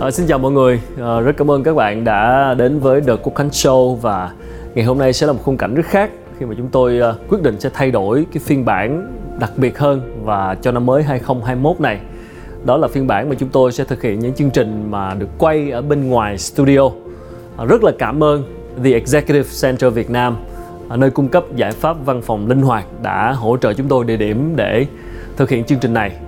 À, xin chào mọi người, à, rất cảm ơn các bạn đã đến với The Quốc Khánh Show và ngày hôm nay sẽ là một khung cảnh rất khác khi mà chúng tôi à, quyết định sẽ thay đổi cái phiên bản đặc biệt hơn và cho năm mới 2021 này. Đó là phiên bản mà chúng tôi sẽ thực hiện những chương trình mà được quay ở bên ngoài studio. À, rất là cảm ơn The Executive Center Việt Nam à, nơi cung cấp giải pháp văn phòng linh hoạt đã hỗ trợ chúng tôi địa điểm để thực hiện chương trình này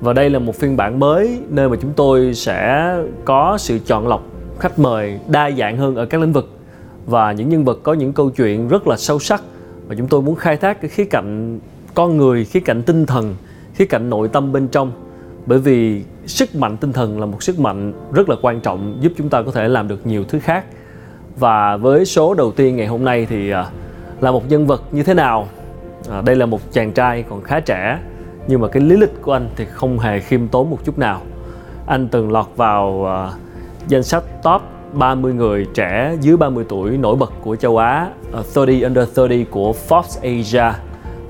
và đây là một phiên bản mới nơi mà chúng tôi sẽ có sự chọn lọc khách mời đa dạng hơn ở các lĩnh vực. Và những nhân vật có những câu chuyện rất là sâu sắc và chúng tôi muốn khai thác cái khía cạnh con người khía cạnh tinh thần khía cạnh nội tâm bên trong. Bởi vì sức mạnh tinh thần là một sức mạnh rất là quan trọng giúp chúng ta có thể làm được nhiều thứ khác. Và với số đầu tiên ngày hôm nay thì à, là một nhân vật như thế nào? À, đây là một chàng trai còn khá trẻ nhưng mà cái lý lịch của anh thì không hề khiêm tốn một chút nào. Anh từng lọt vào uh, danh sách top 30 người trẻ dưới 30 tuổi nổi bật của châu Á ờ, uh, 30 under 30 của Forbes Asia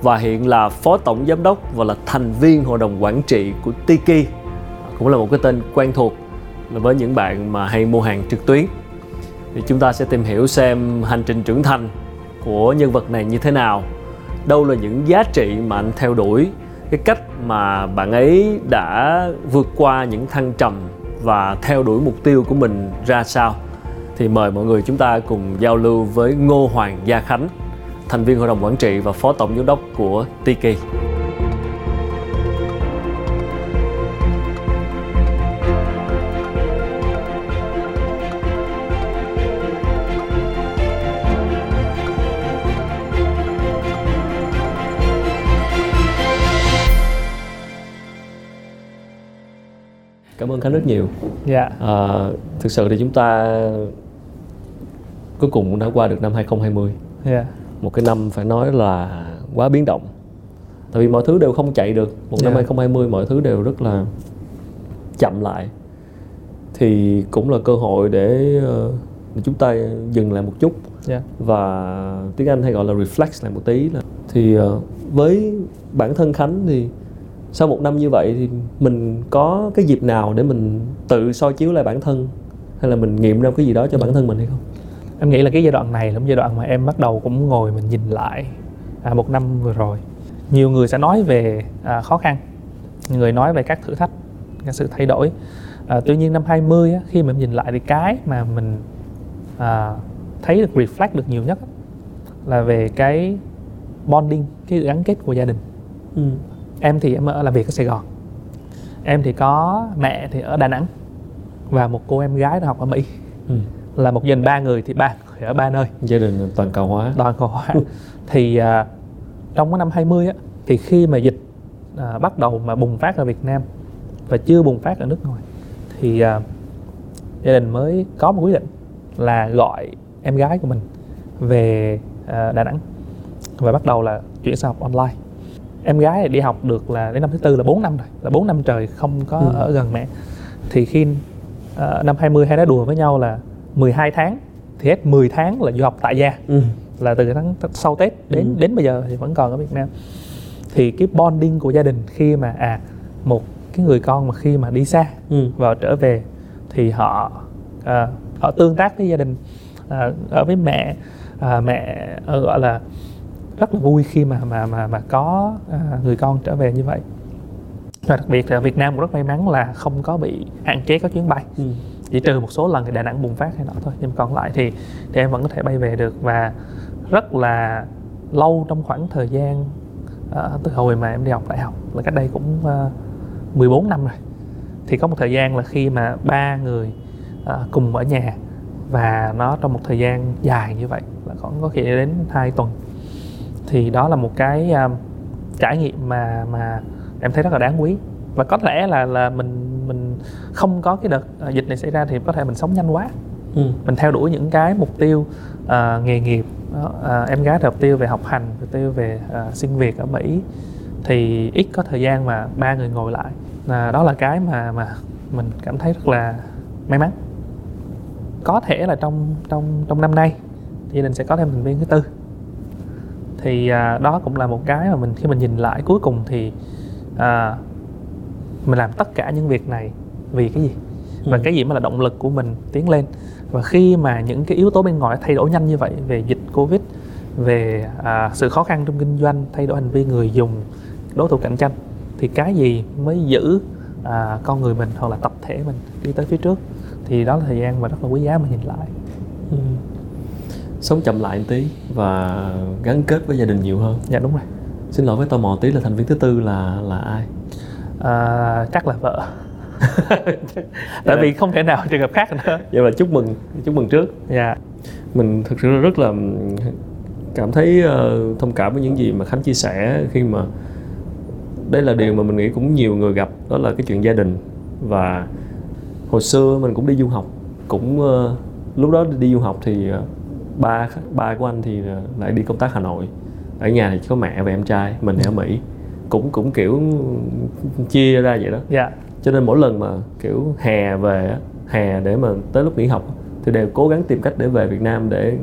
và hiện là phó tổng giám đốc và là thành viên hội đồng quản trị của Tiki. Cũng là một cái tên quen thuộc với những bạn mà hay mua hàng trực tuyến. Thì chúng ta sẽ tìm hiểu xem hành trình trưởng thành của nhân vật này như thế nào đâu là những giá trị mà anh theo đuổi cái cách mà bạn ấy đã vượt qua những thăng trầm và theo đuổi mục tiêu của mình ra sao thì mời mọi người chúng ta cùng giao lưu với Ngô Hoàng Gia Khánh, thành viên hội đồng quản trị và phó tổng giám đốc của Tiki. Cảm ơn Khánh rất nhiều. Dạ. À, thực sự thì chúng ta cuối cùng cũng đã qua được năm 2020. Dạ. Một cái năm phải nói là quá biến động. Tại vì mọi thứ đều không chạy được. Một năm Dạ. 2020 mọi thứ đều rất là chậm lại. Thì cũng là cơ hội để ờ, chúng ta dừng lại một chút Dạ. và tiếng Anh hay gọi là reflex lại một tí là thì ờ, với bản thân Khánh thì sau một năm như vậy thì mình có cái dịp nào để mình tự soi chiếu lại bản thân hay là mình nghiệm ra cái gì đó cho bản thân mình hay không? Em nghĩ là cái giai đoạn này là một giai đoạn mà em bắt đầu cũng ngồi mình nhìn lại à, một năm vừa rồi. Nhiều người sẽ nói về à, khó khăn, người nói về các thử thách, các sự thay đổi. À, tuy nhiên năm 20 á, khi mà em nhìn lại thì cái mà mình à, thấy được reflect được nhiều nhất là về cái bonding, cái gắn kết của gia đình. Ừ. em thì em ở làm việc ở Sài Gòn. Em thì có mẹ thì ở Đà Nẵng và một cô em gái đang học ở Mỹ. Ừ. là một gia đình ba người thì ba người ở ba nơi. Gia đình toàn cầu hóa. toàn cầu hóa. Thì à, trong cái năm 20 á thì khi mà dịch à, bắt đầu mà bùng phát ở Việt Nam và chưa bùng phát ở nước ngoài thì à, gia đình mới có một quyết định là gọi em gái của mình về à, Đà Nẵng và bắt đầu là chuyển sang học online em gái đi học được là đến năm thứ tư là 4 năm rồi là 4 năm trời không có Ừ. ở gần mẹ thì khi à, năm 20 hai đã đùa với nhau là 12 tháng thì hết 10 tháng là du học tại gia Ừ. là từ tháng sau Tết đến Ừ. đến bây giờ thì vẫn còn ở Việt Nam thì cái bonding của gia đình khi mà à một cái người con mà khi mà đi xa Ừ. và trở về thì họ à, họ tương tác với gia đình à, ở với mẹ à, mẹ ờ, gọi là rất là vui khi mà mà mà mà có à, người con trở về như vậy. Và đặc biệt là Việt Nam cũng rất may mắn là không có bị hạn chế các chuyến bay. Ừ. chỉ trừ một số lần thì Đà Nẵng bùng phát hay nọ thôi nhưng còn lại thì thì em vẫn có thể bay về được. Và rất là lâu trong khoảng thời gian ờ, từ hồi mà em đi học đại học là cách đây cũng uh, 14 năm rồi. Thì có một thời gian là khi mà ba người ờ, cùng ở nhà và nó trong một thời gian dài như vậy là còn có khi đến 2 tuần thì đó là một cái um, trải nghiệm mà mà em thấy rất là đáng quý. Và có lẽ là là mình mình không có cái đợt ờ, dịch này xảy ra thì có thể mình sống nhanh quá. Ừ. mình theo đuổi những cái mục tiêu ờ, nghề nghiệp Đó, ờ, em gái thì mục tiêu về học hành mục tiêu về ờ, xin việc ở Mỹ. Thì ít có thời gian mà ba người ngồi lại. À, đó là cái mà mà mình cảm thấy rất là may mắn. Có thể là trong trong trong năm nay gia đình sẽ có thêm thành viên thứ tư thì à, đó cũng là một cái mà mình khi mình nhìn lại cuối cùng thì à, mình làm tất cả những việc này vì cái gì và Ừ. cái gì mới là động lực của mình tiến lên và khi mà những cái yếu tố bên ngoài thay đổi nhanh như vậy về dịch covid về à, sự khó khăn trong kinh doanh thay đổi hành vi người dùng đối thủ cạnh tranh thì cái gì mới giữ à, con người mình hoặc là tập thể mình đi tới phía trước thì đó là thời gian mà rất là quý giá mà nhìn lại Ừ. sống chậm lại một tí và gắn kết với gia đình nhiều hơn. Dạ đúng rồi. Xin lỗi với tò mò tí là thành viên thứ tư là là ai? À, chắc là vợ. Tại vì không thể nào trường hợp khác nữa. Vậy là chúc mừng chúc mừng trước. Dạ. Mình thực sự rất là cảm thấy ờ, thông cảm với những gì mà khánh chia sẻ khi mà đây là điều mà mình nghĩ cũng nhiều người gặp đó là cái chuyện gia đình. Và hồi xưa mình cũng đi du học cũng ờ, lúc đó đi du học thì ờ, ba ba của anh thì ờ, lại đi công tác hà nội. Ở nhà thì chỉ có mẹ và em trai mình thì ở mỹ. Cũng cũng kiểu chia ra vậy đó. Dạ. Cho nên mỗi lần mà kiểu hè về hè để mà tới lúc nghỉ học thì đều cố gắng tìm cách để về Việt Nam để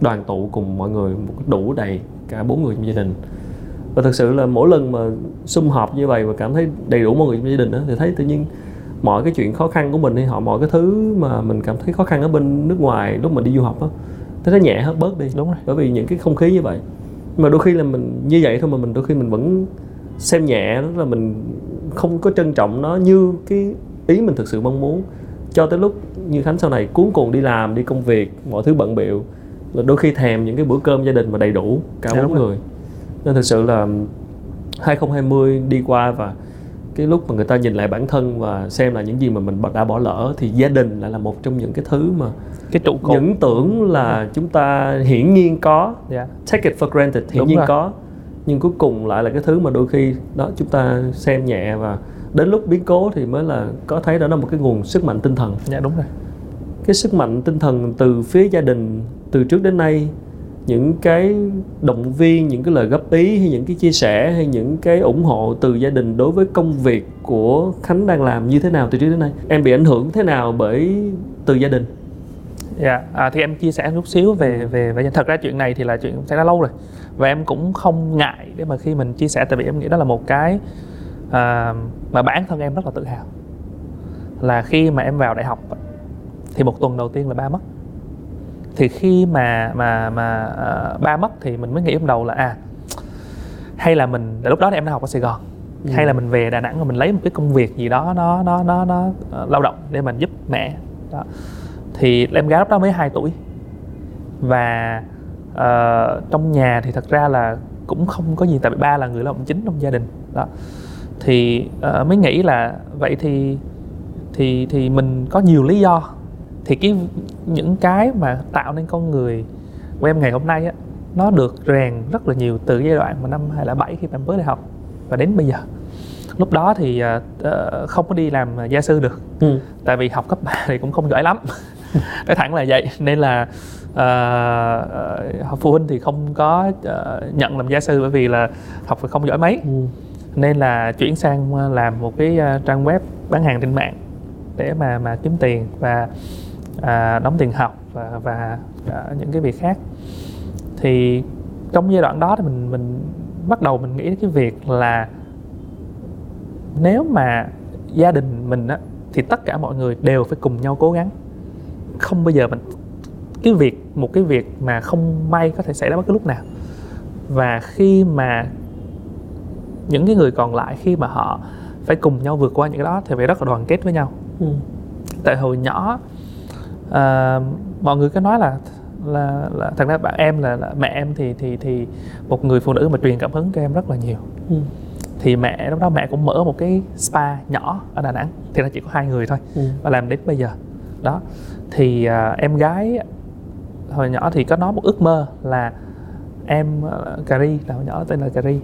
đoàn tụ cùng mọi người một đủ đầy cả bốn người trong gia đình. Và thực sự là mỗi lần mà sum họp như vậy và cảm thấy đầy đủ mọi người trong gia đình đó, thì thấy tự nhiên mọi cái chuyện khó khăn của mình hay họ mọi cái thứ mà mình cảm thấy khó khăn ở bên nước ngoài lúc mà đi du học á thấy nó nhẹ hết bớt đi. Đúng rồi. Bởi vì những cái không khí như vậy. Mà đôi khi là mình như vậy thôi mà mình đôi khi mình vẫn xem nhẹ đó là mình không có trân trọng nó như cái ý mình thực sự mong muốn. Cho tới lúc như khánh sau này cuốn cuồng đi làm đi công việc mọi thứ bận biệu là đôi khi thèm những cái bữa cơm gia đình mà đầy đủ cả Dạ, bốn người. Nên thực sự là 2020 đi qua và cái lúc mà người ta nhìn lại bản thân và xem là những gì mà mình đã bỏ lỡ thì gia đình lại là một trong những cái thứ mà cái trụ cột. những tưởng là chúng ta hiển nhiên có. Dạ. Take it for granted hiển Đúng nhiên rồi. có. Nhưng cuối cùng lại là cái thứ mà đôi khi đó chúng ta xem nhẹ và đến lúc biến cố thì mới là có thấy đó là một cái nguồn sức mạnh tinh thần. Dạ đúng rồi. Cái sức mạnh tinh thần từ phía gia đình từ trước đến nay những cái động viên những cái lời góp ý hay những cái chia sẻ hay những cái ủng hộ từ gia đình đối với công việc của khánh đang làm như thế nào từ trước đến nay? Em bị ảnh hưởng thế nào bởi từ gia đình? Dạ, à, thì em chia sẻ chút xíu về về về thật ra chuyện này thì là chuyện xảy ra lâu rồi. Và em cũng không ngại để mà khi mình chia sẻ tại vì em nghĩ đó là một cái à, mà bản thân em rất là tự hào. Là khi mà em vào đại học thì một tuần đầu tiên là ba mất thì khi mà mà mà à, ba mất thì mình mới nghĩ trong đầu là à hay là mình lúc đó thì em đang học ở Sài Gòn. Ừ. hay là mình về Đà Nẵng và mình lấy một cái công việc gì đó nó nó nó nó uh, lao động để mình giúp mẹ. Đó. Thì em gái lúc đó mới 2 tuổi. Và ờ, trong nhà thì thật ra là cũng không có gì tại vì ba là người lao động chính trong gia đình. Đó. Thì ờ, mới nghĩ là vậy thì thì thì mình có nhiều lý do thì cái những cái mà tạo nên con người của em ngày hôm nay á nó được rèn rất là nhiều từ giai đoạn mà năm 2007 khi mà em mới đại học và đến bây giờ. Lúc đó thì ờ, không có đi làm gia sư được. Ừ. tại vì học cấp 3 thì cũng không giỏi lắm. Nói thẳng là vậy. Nên là uh, học phụ huynh thì không có ờ, nhận làm gia sư bởi vì là học thì không giỏi mấy. Ừ. nên là chuyển sang làm một cái trang web bán hàng trên mạng để mà mà kiếm tiền. Và à, đóng tiền học và và à, những cái việc khác. Thì trong giai đoạn đó thì mình mình bắt đầu mình nghĩ đến cái việc là nếu mà gia đình mình á thì tất cả mọi người đều phải cùng nhau cố gắng. Không bao giờ mình cái việc một cái việc mà không may có thể xảy ra bất cứ lúc nào. Và khi mà những cái người còn lại khi mà họ phải cùng nhau vượt qua những cái đó thì phải rất là đoàn kết với nhau. Ừ. tại hồi nhỏ à, mọi người có nói là là là thật ra bạn em là, là mẹ em thì thì thì một người phụ nữ mà truyền cảm hứng cho em rất là nhiều. Ừ. thì mẹ lúc đó mẹ cũng mở một cái spa nhỏ ở Đà Nẵng thì nó chỉ có hai người thôi Ừ. và làm đến bây giờ. Đó thì à, em gái hồi nhỏ thì có nói một ước mơ là em uh, cà ri là hồi nhỏ tên là cà ri.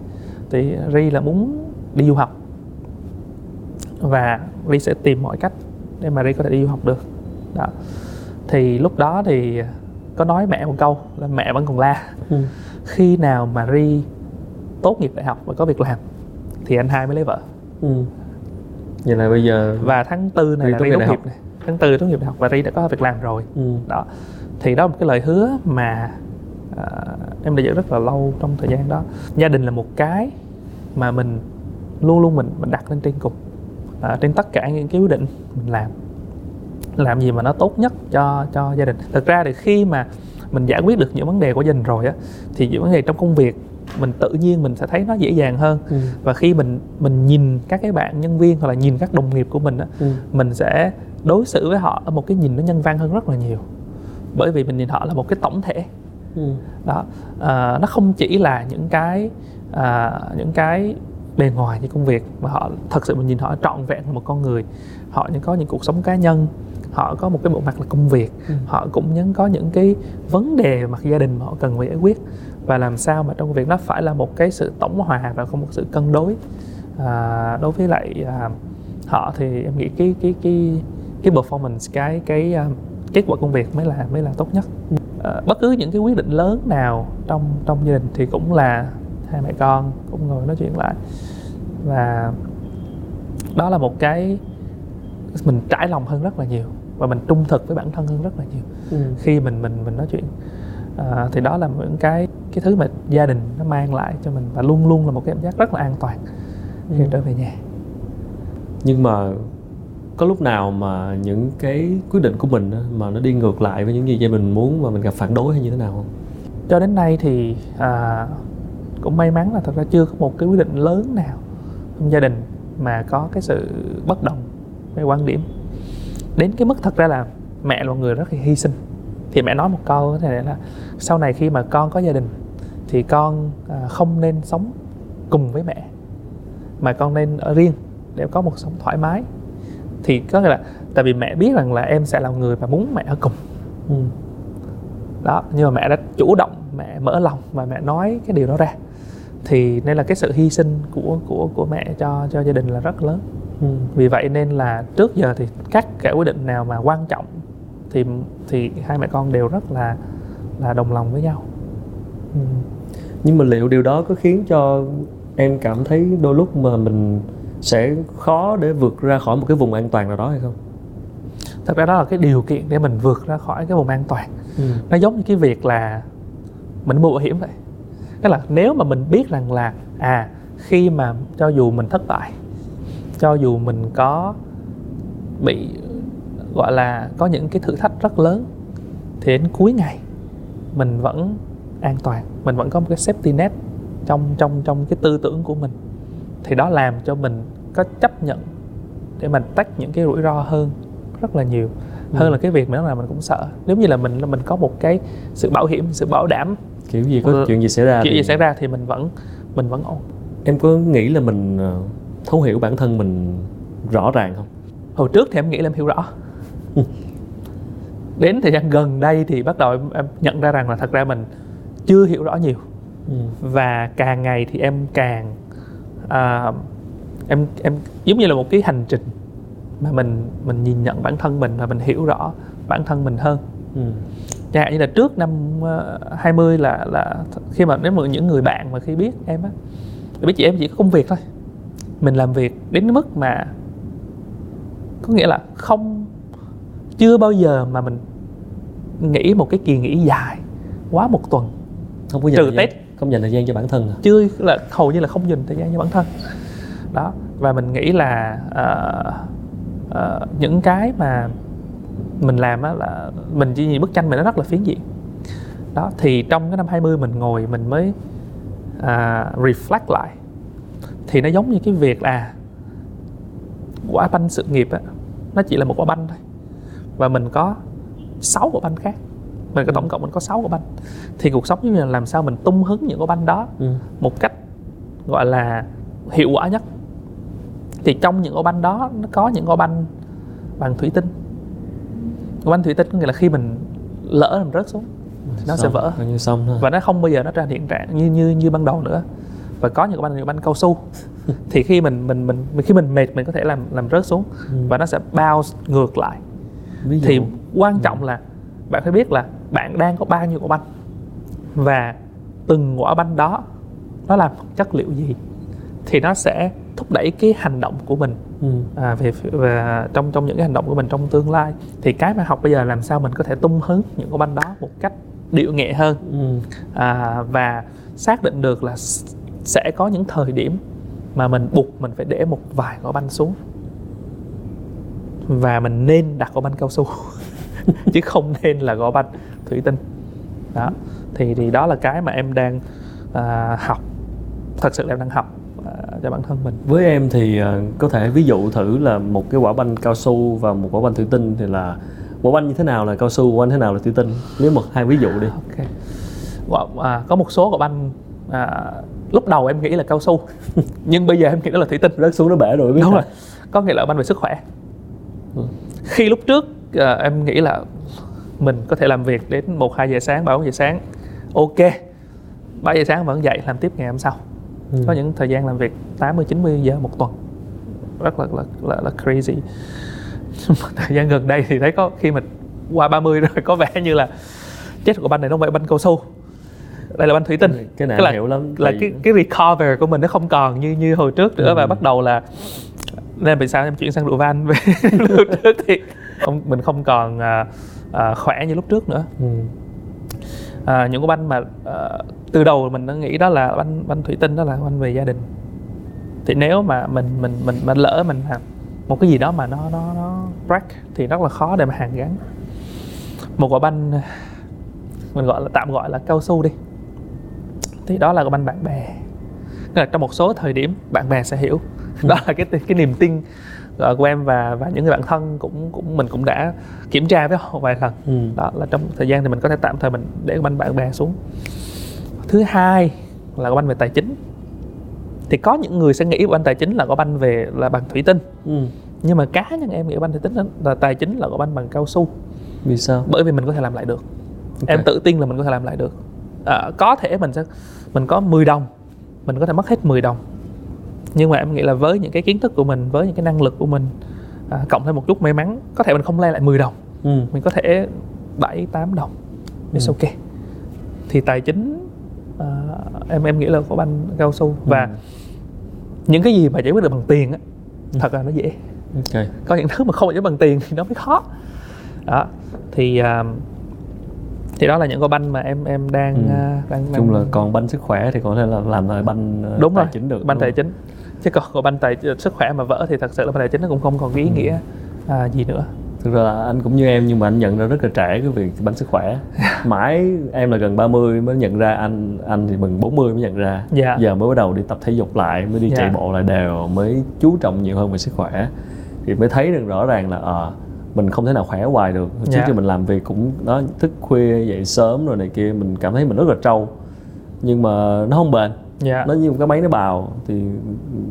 Thì ri là muốn đi du học và ri sẽ tìm mọi cách để mà ri có thể đi du học được. Đó thì lúc đó thì có nói mẹ một câu là mẹ vẫn còn la. Ừ. khi nào mà ri tốt nghiệp đại học và có việc làm thì anh hai mới lấy vợ. Ừ. vậy là bây giờ và tháng tư này Ri là tốt ri nghiệp tốt nghiệp này. Tháng tư tốt nghiệp đại học và ri đã có việc làm rồi. Ừ. đó. Thì đó là một cái lời hứa mà à, em đã giữ rất là lâu trong thời gian đó. Gia đình là một cái mà mình luôn luôn mình mình đặt lên trên cùng. À, trên tất cả những cái quyết định mình làm làm gì mà nó tốt nhất cho cho gia đình. Thực ra thì khi mà mình giải quyết được những vấn đề của gia đình rồi á thì những vấn đề trong công việc mình tự nhiên mình sẽ thấy nó dễ dàng hơn. Ừ. và khi mình mình nhìn các cái bạn nhân viên hoặc là nhìn các đồng nghiệp của mình á ừ. mình sẽ đối xử với họ ở một cái nhìn nó nhân văn hơn rất là nhiều. Bởi vì mình nhìn họ là một cái tổng thể. Ừ. đó. À, nó không chỉ là những cái à, những cái bề ngoài như công việc mà họ thật sự mình nhìn họ trọn vẹn là một con người. Họ những có những cuộc sống cá nhân họ có một cái bộ mặt là công việc. Ừ. họ cũng nhấn có những cái vấn đề mặt gia đình mà họ cần phải giải quyết. Và làm sao mà trong việc nó phải là một cái sự tổng hòa và không một sự cân đối. À, đối với lại à, họ thì em nghĩ cái cái cái cái performance cái cái uh, kết quả công việc mới là mới là tốt nhất. À, bất cứ những cái quyết định lớn nào trong trong gia đình thì cũng là hai mẹ con cũng ngồi nói chuyện lại. Và đó là một cái mình trải lòng hơn rất là nhiều và mình trung thực với bản thân hơn rất là nhiều. Ừ. khi mình mình mình nói chuyện. À, thì đó là những cái cái thứ mà gia đình nó mang lại cho mình và luôn luôn là một cái cảm giác rất là an toàn khi ừ. trở về nhà. Nhưng mà có lúc nào mà những cái quyết định của mình mà nó đi ngược lại với những gì gia đình muốn mà mình gặp phản đối hay như thế nào không? Cho đến nay thì à, cũng may mắn là thật ra chưa có một cái quyết định lớn nào trong gia đình mà có cái sự bất đồng về quan điểm đến cái mức thật ra là mẹ là một người rất là hy sinh. Thì mẹ nói một câu thế này là sau này khi mà con có gia đình thì con à, không nên sống cùng với mẹ mà con nên ở riêng để có một sống thoải mái. Thì có nghĩa là tại vì mẹ biết rằng là em sẽ là người mà muốn mẹ ở cùng. Ừ. đó nhưng mà mẹ đã chủ động mẹ mở lòng và mẹ nói cái điều đó ra. Thì nên là cái sự hy sinh của của của mẹ cho cho gia đình là rất lớn ừ. vì vậy nên là trước giờ thì các cái quyết định nào mà quan trọng thì thì hai mẹ con đều rất là là đồng lòng với nhau ừ. nhưng mà liệu điều đó có khiến cho em cảm thấy đôi lúc mà mình sẽ khó để vượt ra khỏi một cái vùng an toàn nào đó hay không thật ra đó là cái điều kiện để mình vượt ra khỏi cái vùng an toàn ừ. nó giống như cái việc là mình mua bảo hiểm vậy tức là nếu mà mình biết rằng là à khi mà cho dù mình thất bại cho dù mình có bị gọi là có những cái thử thách rất lớn thì đến cuối ngày mình vẫn an toàn mình vẫn có một cái safety net trong trong trong cái tư tưởng của mình. Thì đó làm cho mình có chấp nhận để mình tách những cái rủi ro hơn rất là nhiều. Hơn ừ. là cái việc mà nào mình cũng sợ. Nếu như là mình là mình có một cái sự bảo hiểm sự bảo đảm. Kiểu gì có ừ, chuyện gì xảy ra chuyện thì... gì xảy ra thì mình vẫn mình vẫn ổn. Em có nghĩ là mình ờ, thấu hiểu bản thân mình rõ ràng không? Hồi trước thì em nghĩ là em hiểu rõ. Đến thời gian gần đây thì bắt đầu em, em nhận ra rằng là thật ra mình chưa hiểu rõ nhiều. Ừ. và càng ngày thì em càng à, em em giống như là một cái hành trình mà mình mình nhìn nhận bản thân mình và mình hiểu rõ bản thân mình hơn. Ừ. chẳng hạn như là trước năm 20 ờ, là là khi mà nếu mà những người bạn mà khi biết em á biết chị em chỉ có công việc thôi mình làm việc đến mức mà có nghĩa là không chưa bao giờ mà mình nghĩ một cái kỳ nghỉ dài quá một tuần. Không có trừ tết. không dành thời gian cho bản thân à? chưa là hầu như là không dành thời gian cho bản thân. Đó và mình nghĩ là uh, uh, những cái mà mình làm á là mình chỉ nhìn bức tranh mà nó rất là phiến diện. Đó thì trong cái năm 20 mình ngồi mình mới uh, reflect lại thì nó giống như cái việc là quả banh sự nghiệp á nó chỉ là một quả banh thôi. Và mình có 6 quả banh khác. Mình có tổng cộng mình có 6 quả banh. Thì cuộc sống như là làm sao mình tung hứng những quả banh đó ừ. một cách gọi là hiệu quả nhất. Thì trong những quả banh đó nó có những quả banh bằng thủy tinh. Quả banh thủy tinh có nghĩa là khi mình lỡ làm rớt xuống nó xong, sẽ vỡ như xong thôi. và nó không bao giờ nó ra hiện trạng như như như ban đầu nữa và có những quả banh những banh cao su thì khi mình mình mình khi mình mệt mình có thể làm làm rớt xuống ừ. và nó sẽ bao ngược lại thì quan trọng ừ. là bạn phải biết là bạn đang có bao nhiêu quả banh và từng quả banh đó nó làm chất liệu gì thì nó sẽ thúc đẩy cái hành động của mình ừ. à, về, về trong trong những cái hành động của mình trong tương lai thì cái mà học bây giờ làm sao mình có thể tung hứng những quả banh đó một cách điệu nghệ hơn ừ. à, và xác định được là sẽ có những thời điểm mà mình buộc mình phải để một vài quả banh xuống. Và mình nên đặt gỗ banh cao su chứ không nên là gỗ banh thủy tinh. Đó thì thì đó là cái mà em đang à, học. Thật sự là em đang học à, cho bản thân mình. Với em thì à, có thể ví dụ thử là một cái quả banh cao su và một quả banh thủy tinh thì là quả banh như thế nào là cao su quả banh thế nào là thủy tinh? Nếu một hai ví dụ đi. Ok. Quả- à, có một số quả banh à, lúc đầu em nghĩ là cao su nhưng bây giờ em nghĩ đó là thủy tinh. Rớt xuống nó bể rồi biết đúng hả? rồi. Có nghĩa là banh về sức khỏe. Ừ. khi lúc trước à, em nghĩ là mình có thể làm việc đến một hai giờ sáng ba bốn giờ sáng ok. 3 giờ sáng vẫn dậy làm tiếp ngày hôm sau. Ừ. có những thời gian làm việc 80 90 giờ một tuần. Rất là là là, là crazy. Mà thời gian gần đây thì thấy có khi mình qua 30 rồi có vẻ như là chết của banh này nó không phải banh cao su đây là banh thủy tinh. Cái này là- hiểu lắm. là tại- cái cái recover của mình nó không còn như như hồi trước nữa Ừ. và bắt đầu là nên vì sao? Em chuyển sang rượu van. Về lúc trước thì không mình không còn à, à, khỏe như lúc trước nữa. Ừ. à, những cái banh mà à, từ đầu mình đã nghĩ đó là banh banh thủy tinh đó là banh về gia đình. Thì nếu mà mình mình mình mình lỡ mình làm một cái gì đó mà nó nó nó break thì rất là khó để mà hàn gắn. Một quả banh mình gọi là tạm gọi là cao su đi thì đó là quả banh bạn bè. Tức là trong một số thời điểm bạn bè sẽ hiểu. Đó là cái cái niềm tin ờ, của em và và những người bạn thân cũng cũng mình cũng đã kiểm tra với họ vài lần. Ừ. đó là trong thời gian thì mình có thể tạm thời mình để banh bạn bè xuống. Thứ hai là cái banh về tài chính. Thì có những người sẽ nghĩ banh tài chính là có banh về là bằng thủy tinh. Ừ. nhưng mà cá nhân em nghĩ banh thủy tinh đó là tài chính là có banh bằng cao su. Vì sao? Bởi vì mình có thể làm lại được. Ok. em tự tin là mình có thể làm lại được. À, có thể mình sẽ mình có 10 đồng mình có thể mất hết 10 đồng. Nhưng mà em nghĩ là với những cái kiến thức của mình với những cái năng lực của mình à, cộng thêm một chút may mắn có thể mình không lấy lại 10 đồng. Ừ. mình có thể 7 8 đồng. It's Ừ. ok thì tài chính à, em em nghĩ là có banh cao su. Và Ừ. những cái gì mà giải quyết được bằng tiền á thật ra nó dễ. Ok. Có những thứ mà không giải quyết bằng tiền thì nó mới khó. Đó. Thì à, thì đó là những cái banh mà em em đang Ừ. à, đang, đang chung là còn banh sức khỏe thì có thể là làm lại banh ờ, đúng tài rồi chính được banh tài chính chứ còn có banh tài sức khỏe mà vỡ thì thật sự là banh tài chính nó cũng không còn cái ý Ừ. nghĩa à, gì nữa thực ra là anh cũng như em nhưng mà anh nhận ra rất là trễ cái việc banh sức khỏe mãi em là gần 30 mới nhận ra anh anh thì mừng 40 mới nhận ra Dạ. giờ mới bắt đầu đi tập thể dục lại mới đi chạy Dạ. bộ lại đều mới chú trọng nhiều hơn về sức khỏe thì mới thấy được rõ ràng là ờ, mình không thể nào khỏe hoài được. Trước Dạ. thì mình làm việc cũng đó thức khuya dậy sớm rồi này kia mình cảm thấy mình rất là trâu. Nhưng mà nó không bền. Dạ. Nó như một cái máy nó bào thì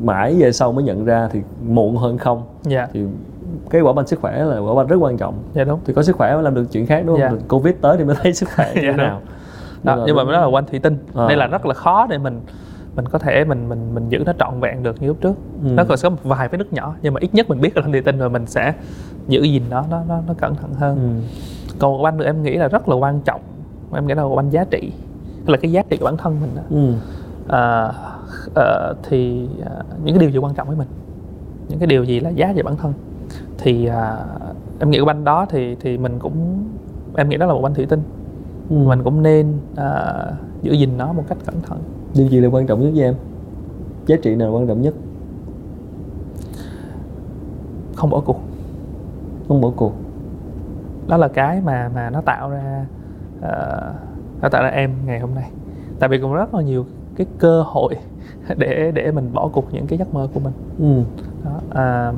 mãi về sau mới nhận ra thì muộn hơn không. Dạ. Thì cái quả banh sức khỏe là quả banh rất quan trọng. Dạ đúng. Thì có sức khỏe mới làm được chuyện khác đúng không? Dạ. Rồi covid tới thì mới thấy sức khỏe như Dạ, thế đúng. nào. Đó, Nên nhưng mà đó là quanh thủy tinh. Ờ. đây là rất là khó để mình mình có thể mình mình mình giữ nó trọn vẹn được như lúc trước Ừ. nó còn có một vài vết nứt nhỏ nhưng mà ít nhất mình biết là thủy tinh rồi mình sẽ giữ gìn nó nó nó, nó cẩn thận hơn ừ. còn một banh nữa em nghĩ là rất là quan trọng em nghĩ là một banh giá trị là cái giá trị của bản thân mình đó. Ừ. à, ờ, thì à, những cái điều gì quan trọng với mình những cái điều gì là giá trị bản thân thì à, em nghĩ cái banh đó thì thì mình cũng em nghĩ đó là một banh thủy tinh Ừ. mình cũng nên à, giữ gìn nó một cách cẩn thận điều gì là quan trọng nhất với em? Giá trị nào là quan trọng nhất? Không bỏ cuộc. Không bỏ cuộc. Đó là cái mà mà nó tạo ra ờ, nó tạo ra em ngày hôm nay. Tại vì cũng rất là nhiều cái cơ hội để để mình bỏ cuộc những cái giấc mơ của mình. Ừ. đó à,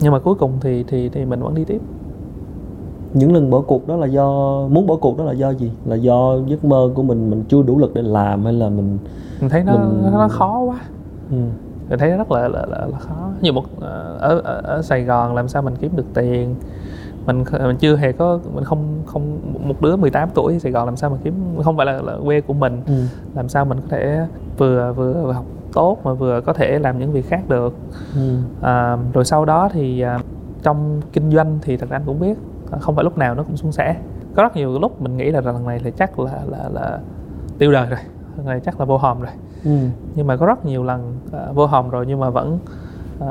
nhưng mà cuối cùng thì thì thì mình vẫn đi tiếp những lần bỏ cuộc đó là do muốn bỏ cuộc đó là do gì? Là do giấc mơ của mình mình chưa đủ lực để làm hay là mình mình thấy nó Mình- nó, khó quá. Ừ. mình thấy nó rất là là, là, là khó. Như một ờ, ở, ở ở Sài Gòn làm sao mình kiếm được tiền? Mình mình chưa hề có mình không không một đứa 18 tuổi ở Sài Gòn làm sao mà kiếm không phải là, là quê của mình. Ừ. làm sao mình có thể vừa vừa, vừa học tốt mà vừa có thể làm những việc khác được? Ừ. à, rồi sau đó thì à, trong kinh doanh thì thật ra anh cũng biết không phải lúc nào nó cũng suôn sẻ. Có rất nhiều lúc mình nghĩ là lần này thì chắc là là là tiêu đời rồi lần này chắc là vô hòm rồi. Ừ. nhưng mà có rất nhiều lần à, vô hòm rồi nhưng mà vẫn à,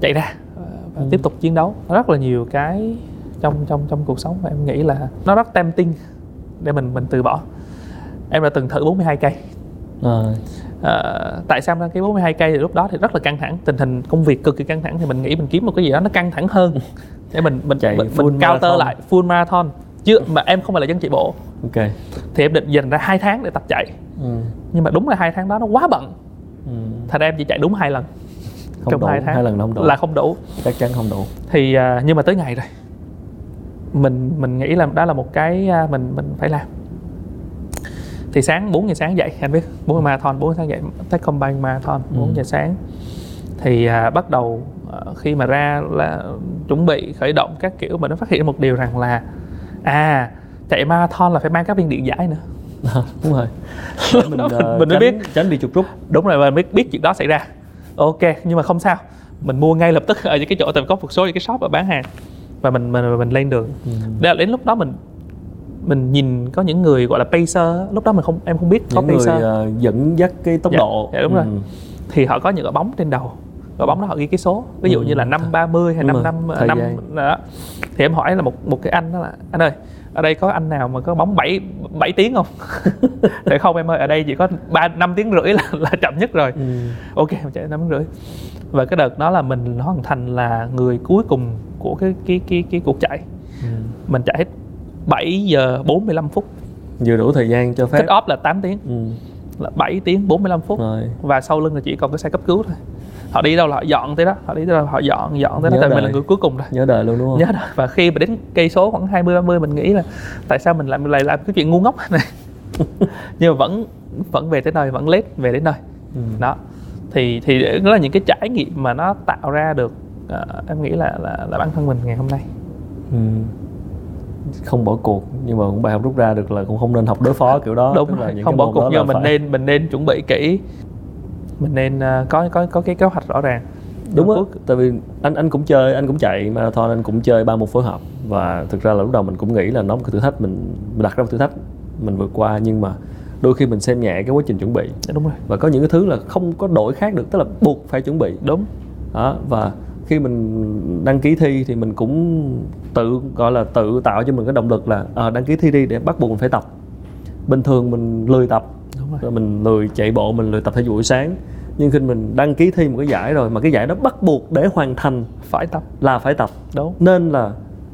chạy ra à, và Ừ. tiếp tục chiến đấu. Rất là nhiều cái trong trong trong cuộc sống mà em nghĩ là nó rất tempting để mình mình từ bỏ. Em đã từng thử 42 cây. À. À, tại sao đăng ký 42 cây thì lúc đó thì rất là căng thẳng. Tình hình công việc cực kỳ căng thẳng thì mình nghĩ mình kiếm một cái gì đó nó căng thẳng hơn để mình mình Chạy mình, full mình counter marathon. lại full marathon. Chứ mà em không phải là dân chạy bộ. Ok. Thì em định dành ra hai tháng để tập chạy. Ừ. nhưng mà đúng là hai tháng đó nó quá bận. Ừ. thành ra em chỉ chạy đúng hai lần. Không trong đủ hai tháng. hai lần không đủ. Là không đủ. Chắc chắn không đủ. Thì à, nhưng mà tới ngày rồi. Mình mình nghĩ là đó là một cái à, mình mình phải làm. Thì sáng 4 giờ sáng dậy anh biết 4 giờ marathon 4 giờ sáng dậy Tech Combine Marathon 4 Ừ. giờ sáng. Thì à, bắt đầu khi mà ra là chuẩn bị khởi động các kiểu mình đã phát hiện một điều rằng là à chạy marathon là phải mang các viên điện giải nữa. Đúng rồi. Mình ờ, Mình mới biết. tránh bị chuột rút đúng rồi và biết biết chuyện đó xảy ra. Ok nhưng mà không sao. Mình mua ngay lập tức ở những cái chỗ tại có một số những cái shop ở bán hàng. Và mình mình mình lên đường. Ừ. Để đến lúc đó mình mình nhìn có những người gọi là pacer lúc đó mình không em không biết có những người pacer. ờ, dẫn dắt cái tốc Dạ, độ. dạ, đúng rồi. Ừ. thì họ có những cái bóng trên đầu cái bóng đó họ ghi cái số. Ví dụ Ừ. như là năm ba mươi hay năm năm năm đó. Thì em hỏi là một một cái anh đó là anh ơi ở đây có anh nào mà có bóng 7 7 tiếng không? Để không em ơi ở đây chỉ có ba năm tiếng rưỡi là, là chậm nhất rồi. Ừ. ok mình chạy năm tiếng rưỡi. Và cái đợt đó là mình nó hoàn thành là người cuối cùng của cái cái cái cái cuộc chạy. Ừ. mình chạy hết 7 giờ 45 phút. Vừa đủ thời gian cho phép. Kết off là 8 tiếng. Ừ. là 7 tiếng 45 phút. Rồi. Và sau lưng là chỉ còn cái xe cấp cứu thôi họ đi đâu là họ dọn tới đó họ đi tới đâu họ dọn dọn tới đó. Nhớ tại mình là đời. người cuối cùng rồi. Nhớ đời luôn đúng không? Nhớ đó và khi mà đến cây số khoảng 20 30 mình nghĩ là tại sao mình lại lại làm cái chuyện ngu ngốc này? Nhưng mà vẫn vẫn về tới nơi vẫn lết về đến nơi. Ừ. đó. Thì thì đó là những cái trải nghiệm mà nó tạo ra được ờ, em nghĩ là là là bản thân mình ngày hôm nay. Ừ. không bỏ cuộc nhưng mà cũng bài học rút ra được là cũng không nên học đối phó kiểu đó. Đúng Tức là rồi. những không bỏ cuộc nhưng là mà mình phải- nên mình nên chuẩn bị kỹ mình nên ờ, có có có cái kế hoạch rõ ràng. Đúng á tại vì anh anh cũng chơi anh cũng chạy marathon anh cũng chơi ba môn phối hợp. Và thực ra là lúc đầu mình cũng nghĩ là nó một cái thử thách mình, mình đặt ra một thử thách mình vượt qua. Nhưng mà đôi khi mình xem nhẹ cái quá trình chuẩn bị. Dạ, đúng rồi. Và có những cái thứ là không có đổi khác được tức là buộc phải chuẩn bị. Đúng. Đó và khi mình đăng ký thi thì mình cũng tự gọi là tự tạo cho mình cái động lực là ờ, đăng ký thi đi để bắt buộc mình phải tập. Bình thường mình lười tập rồi. Rồi mình lười chạy bộ mình lười tập thể dục buổi sáng. Nhưng khi mình đăng ký thi một cái giải rồi mà cái giải đó bắt buộc để hoàn thành phải tập. là phải tập. Đúng. Nên là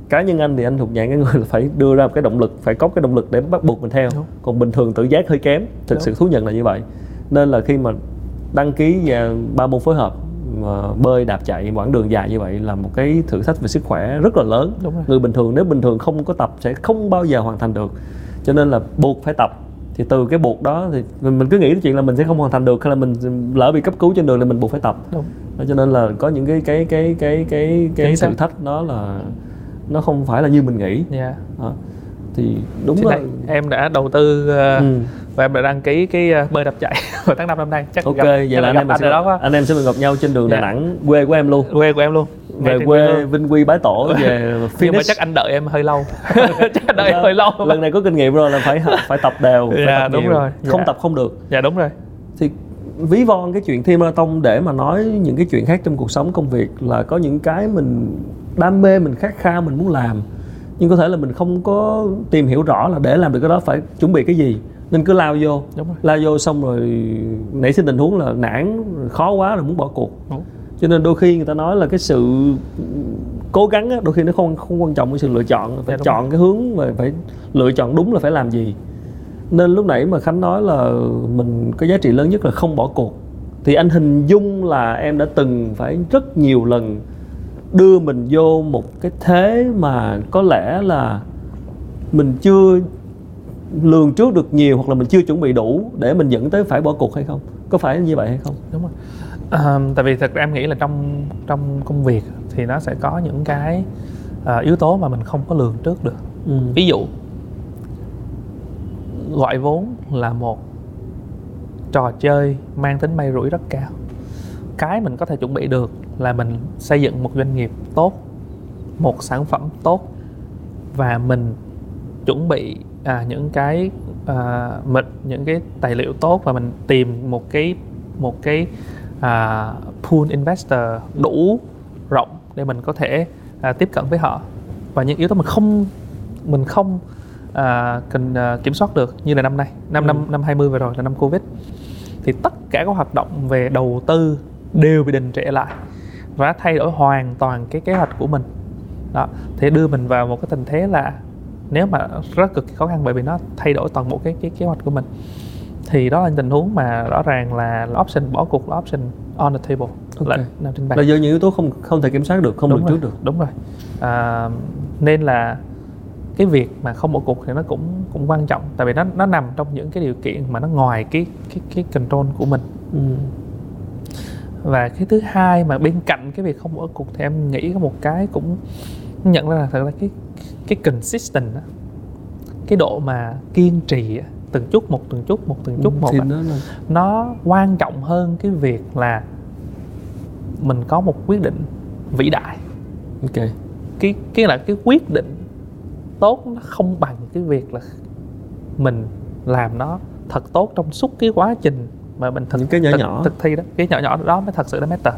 cá nhân anh thì anh thuộc dạng cái người là phải đưa ra một cái động lực phải có cái động lực để bắt buộc mình theo. Đúng. còn bình thường tự giác hơi kém thực Đúng. sự thú nhận là như vậy. Nên là khi mà đăng ký và ba môn phối hợp bơi đạp chạy quãng đường dài như vậy là một cái thử thách về sức khỏe rất là lớn. Người bình thường nếu bình thường không có tập sẽ không bao giờ hoàn thành được. Cho nên là buộc phải tập thì từ cái buộc đó thì mình, mình cứ nghĩ cái chuyện là mình sẽ không hoàn thành được hay là mình lỡ bị cấp cứu trên đường là mình buộc phải tập. Đúng. Đó, cho nên là có những cái cái cái cái cái cái Chính thử thách đó là nó không phải là như mình nghĩ. Dạ. Đó. thì đúng Thì là đây, em đã đầu tư ờ, ừ. và em đã đăng ký cái ờ, bơi đạp chạy vào tháng 5 năm nay. Chắc ok gặp, vậy là anh em mình sẽ đó quá. anh em sẽ gặp nhau trên đường Dạ. Đà Nẵng quê của em luôn. Quê của em luôn về quê. Vinh Quy bái tổ về nhưng mà finish chắc anh đợi em hơi lâu. Chắc anh đợi em hơi lâu. Lần này có kinh nghiệm rồi là phải phải tập đều phải Dạ, tập đúng nhiều. rồi. không Dạ. tập không được. Dạ đúng rồi. Thì ví von cái chuyện thi marathon để mà nói những cái chuyện khác trong cuộc sống công việc là có những cái mình đam mê mình khát khao mình muốn làm. Nhưng có thể là mình không có tìm hiểu rõ là để làm được cái đó phải chuẩn bị cái gì. Nên cứ lao vô. Đúng rồi. Lao vô xong rồi nảy sinh tình huống là nản khó quá rồi muốn bỏ cuộc. Đúng. Cho nên đôi khi người ta nói là cái sự cố gắng á, đôi khi nó không không quan trọng cái sự lựa chọn phải Dạ, đúng chọn cái hướng và phải lựa chọn đúng là phải làm gì. Nên lúc nãy mà khánh nói là mình có giá trị lớn nhất là không bỏ cuộc. Thì anh hình dung là em đã từng phải rất nhiều lần đưa mình vô một cái thế mà có lẽ là mình chưa lường trước được nhiều hoặc là mình chưa chuẩn bị đủ để mình dẫn tới phải bỏ cuộc hay không? Có phải như vậy hay không? Đúng rồi Ờ, tại vì thật ra em nghĩ là trong trong công việc thì nó sẽ có những cái ờ, yếu tố mà mình không có lường trước được ừ. ví dụ gọi vốn là một trò chơi mang tính may rủi rất cao cái mình có thể chuẩn bị được là mình xây dựng một doanh nghiệp tốt một sản phẩm tốt và mình chuẩn bị à, những cái à, mật những cái tài liệu tốt và mình tìm một cái một cái à, pool investor đủ rộng để mình có thể à, tiếp cận với họ. Và những yếu tố mình không mình không à, cần à, kiểm soát được như là năm nay năm Ừ. năm năm 20 vừa rồi là năm covid. Thì tất cả các hoạt động về đầu tư đều bị đình trệ lại và thay đổi hoàn toàn cái kế hoạch của mình. Đó thì đưa mình vào một cái tình thế là nếu mà rất cực kỳ khó khăn bởi vì nó thay đổi toàn bộ cái cái kế hoạch của mình thì đó là tình huống mà rõ ràng là option bỏ cuộc là option on the table. Ok. là nằm trên bàn. Là do những yếu tố không không thể kiểm soát được không đúng được rồi, trước được. đúng rồi. À, nên là cái việc mà không bỏ cuộc thì nó cũng cũng quan trọng. Tại vì nó nó nằm trong những cái điều kiện mà nó ngoài cái cái cái control của mình. Ừ. và cái thứ hai mà bên cạnh cái việc không bỏ cuộc thì em nghĩ có một cái cũng nhận ra là thật ra cái cái consistent đó, cái độ mà kiên trì á, từng chút một từng chút một từng chút một thì nó là nó quan trọng hơn cái việc là mình có một quyết định vĩ đại. Ok. Cái cái là cái quyết định tốt nó không bằng cái việc là mình làm nó thật tốt trong suốt cái quá trình mà mình thực Những cái nhỏ thực, nhỏ. thực thi đó. Cái nhỏ nhỏ đó mới thật sự là matter.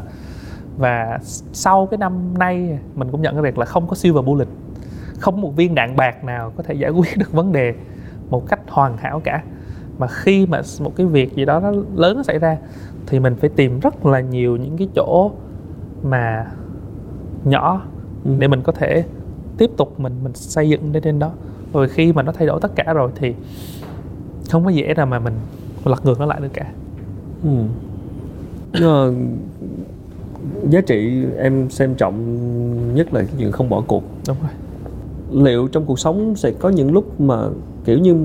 Và sau cái năm nay mình cũng nhận ra việc là không có silver bullet. Không một viên đạn bạc nào có thể giải quyết được vấn đề hoàn hảo cả. Mà khi mà một cái việc gì đó nó lớn nó xảy ra thì mình phải tìm rất là nhiều những cái chỗ mà nhỏ Ừ. để mình có thể tiếp tục mình mình xây dựng lên trên đó. Rồi khi mà nó thay đổi tất cả rồi thì không có dễ nào mà mình lật ngược nó lại được cả. Ừ. Nhưng mà giá trị em xem trọng nhất là cái chuyện không bỏ cuộc. Đúng rồi. Liệu trong cuộc sống sẽ có những lúc mà kiểu như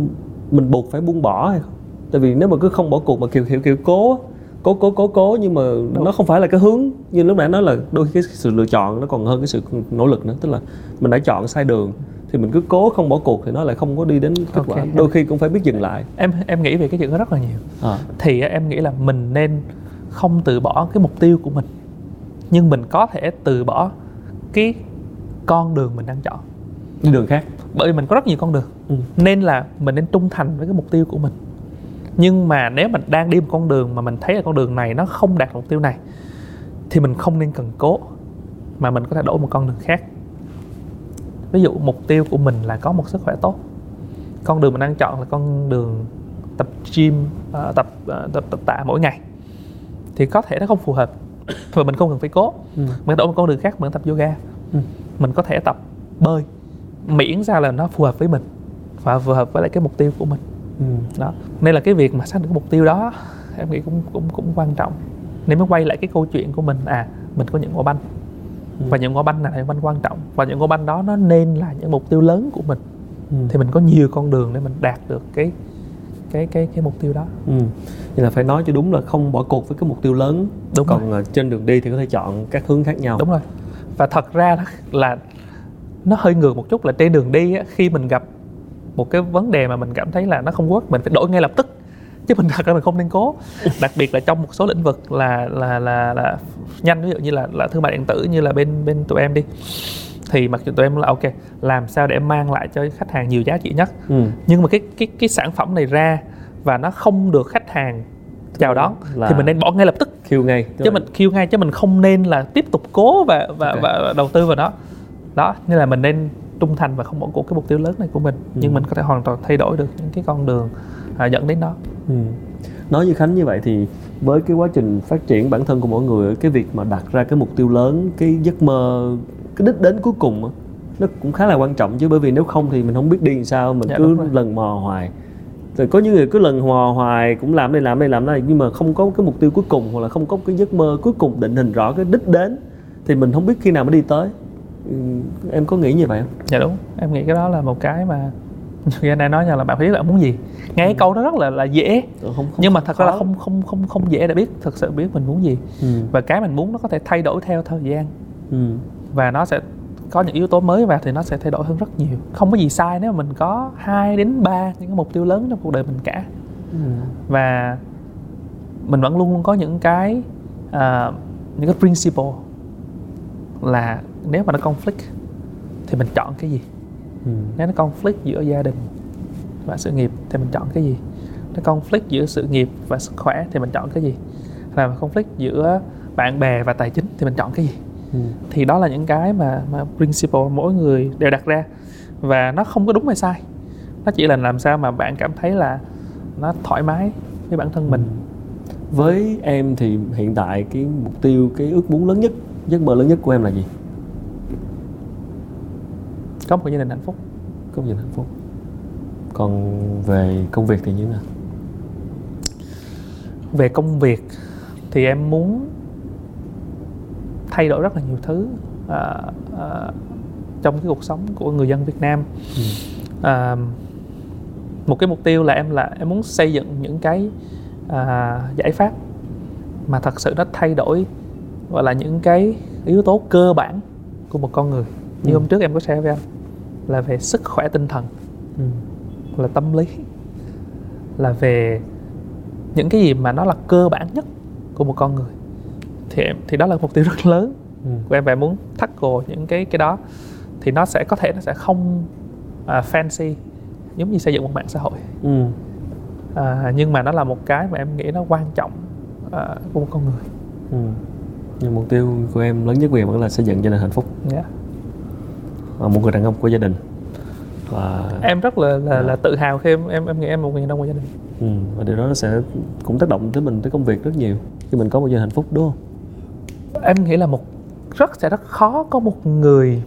mình buộc phải buông bỏ hay không? Tại vì nếu mà cứ không bỏ cuộc mà kiểu kiểu kiểu cố cố cố cố cố nhưng mà nó không phải là cái hướng như lúc nãy nói là đôi khi cái sự lựa chọn nó còn hơn cái sự nỗ lực nữa. Tức là mình đã chọn sai đường thì mình cứ cố không bỏ cuộc thì nó lại không có đi đến kết Ok. quả đôi khi cũng phải biết dừng lại. Em em nghĩ về cái chuyện đó rất là nhiều. À, thì em nghĩ là mình nên không từ bỏ cái mục tiêu của mình nhưng mình có thể từ bỏ cái con đường mình đang chọn. Đi đường khác bởi vì mình có rất nhiều con đường. Ừ. nên là mình nên trung thành với cái mục tiêu của mình. Nhưng mà nếu mình đang đi một con đường mà mình thấy là con đường này nó không đạt mục tiêu này thì mình không nên cần cố mà mình có thể đổi một con đường khác. Ví dụ mục tiêu của mình là có một sức khỏe tốt. Con đường mình đang chọn là con đường tập gym ờ, tập, ờ, tập tập tạ mỗi ngày. Thì có thể nó không phù hợp và mình không cần phải cố. Ừ. mình đổi một con đường khác mình tập yoga. Ừ. mình có thể tập bơi miễn ra là nó phù hợp với mình và phù hợp với lại cái mục tiêu của mình. Ừ. đó. Nên là cái việc mà xác định cái mục tiêu đó em nghĩ cũng cũng cũng quan trọng. Nên mới quay lại cái câu chuyện của mình à mình có những quả banh. Ừ. và những quả banh này là những banh quan trọng. Và những quả banh đó nó nên là những mục tiêu lớn của mình. Ừ. thì mình có nhiều con đường để mình đạt được cái cái cái cái mục tiêu đó. Ừ. Vậy là phải nói cho đúng là không bỏ cuộc với cái mục tiêu lớn. Đúng còn ờ, trên đường đi thì có thể chọn các hướng khác nhau. Đúng rồi. Và thật ra là nó hơi ngược một chút là trên đường đi á, khi mình gặp một cái vấn đề mà mình cảm thấy là nó không work mình phải đổi ngay lập tức chứ mình thật ra mình không nên cố. Đặc biệt là trong một số lĩnh vực là là là là nhanh ví dụ như là là thương mại điện tử như là bên bên tụi em đi thì mặc dù tụi em là ok làm sao để mang lại cho khách hàng nhiều giá trị nhất. Ừ. nhưng mà cái cái cái sản phẩm này ra và nó không được khách hàng chào đón Là- thì mình nên bỏ ngay lập tức. Khiêu ngay chứ mình kêu ngay chứ mình không nên là tiếp tục cố và và, Ok. và đầu tư vào nó đó nên là mình nên trung thành và không bỏ cuộc cái mục tiêu lớn này của mình. Ừ. nhưng mình có thể hoàn toàn thay đổi được những cái con đường à, dẫn đến đó. Ừ. nói như khánh như vậy thì với cái quá trình phát triển bản thân của mỗi người cái việc mà đặt ra cái mục tiêu lớn cái giấc mơ cái đích đến cuối cùng nó cũng khá là quan trọng chứ. Bởi vì nếu không thì mình không biết đi làm sao mình Dạ, cứ lần mò hoài. Rồi có những người cứ lần mò hoài cũng làm đây làm đây làm đây nhưng mà không có cái mục tiêu cuối cùng hoặc là không có cái giấc mơ cuối cùng định hình rõ cái đích đến thì mình không biết khi nào mới đi tới em có nghĩ như vậy không? Dạ đúng em nghĩ cái đó là một cái mà anh đang nói nhau là bạn biết bạn muốn gì. Nghe cái câu đó rất là là dễ Ừ, không, không nhưng mà thật ra là không không không không dễ để biết thực sự biết mình muốn gì. Ừ. và cái mình muốn nó có thể thay đổi theo thời gian. Ừ. và nó sẽ có những yếu tố mới vào thì nó sẽ thay đổi hơn rất nhiều. Không có gì sai nếu mà mình có 2 đến 3 những cái mục tiêu lớn trong cuộc đời mình cả. Ừ. và mình vẫn luôn luôn có những cái à, những cái principle là nếu mà nó conflict thì mình chọn cái gì? Ừ. nếu nó conflict giữa gia đình và sự nghiệp thì mình chọn cái gì? Nó conflict giữa sự nghiệp và sức khỏe thì mình chọn cái gì? Là conflict giữa bạn bè và tài chính thì mình chọn cái gì? Ừ. thì đó là những cái mà mà principle mỗi người đều đặt ra. Và nó không có đúng hay sai. Nó chỉ là làm sao mà bạn cảm thấy là nó thoải mái với bản thân mình. Với em thì hiện tại cái mục tiêu cái ước muốn lớn nhất giấc mơ lớn nhất của em là gì có một gia đình hạnh phúc. Có một gia đình hạnh phúc. Còn về công việc thì như thế nào? Về công việc thì em muốn thay đổi rất là nhiều thứ à, à, trong cái cuộc sống của người dân Việt Nam. Ừ. à, một cái mục tiêu là em là em muốn xây dựng những cái à, giải pháp mà thật sự nó thay đổi gọi là những cái yếu tố cơ bản của một con người như ừ. hôm trước em có share với anh là về sức khỏe tinh thần ừ. là tâm lý là về những cái gì mà nó là cơ bản nhất của một con người thì em thì đó là mục tiêu rất lớn ừ. của em và em muốn tackle những cái cái đó thì nó sẽ có thể nó sẽ không uh, fancy giống như xây dựng một mạng xã hội ừ. à, nhưng mà nó là một cái mà em nghĩ nó quan trọng uh, của một con người ừ. nhưng mục tiêu của em lớn nhất của em vẫn là xây dựng gia đình hạnh phúc yeah. Dạ. một người đàn ông của gia đình và em rất là là, là tự hào khi em em em nghĩ em một người đàn ông của gia đình ừ. và điều đó nó sẽ cũng tác động tới mình tới công việc rất nhiều khi mình có một gia đình hạnh phúc đúng không em nghĩ là một rất sẽ rất khó có một người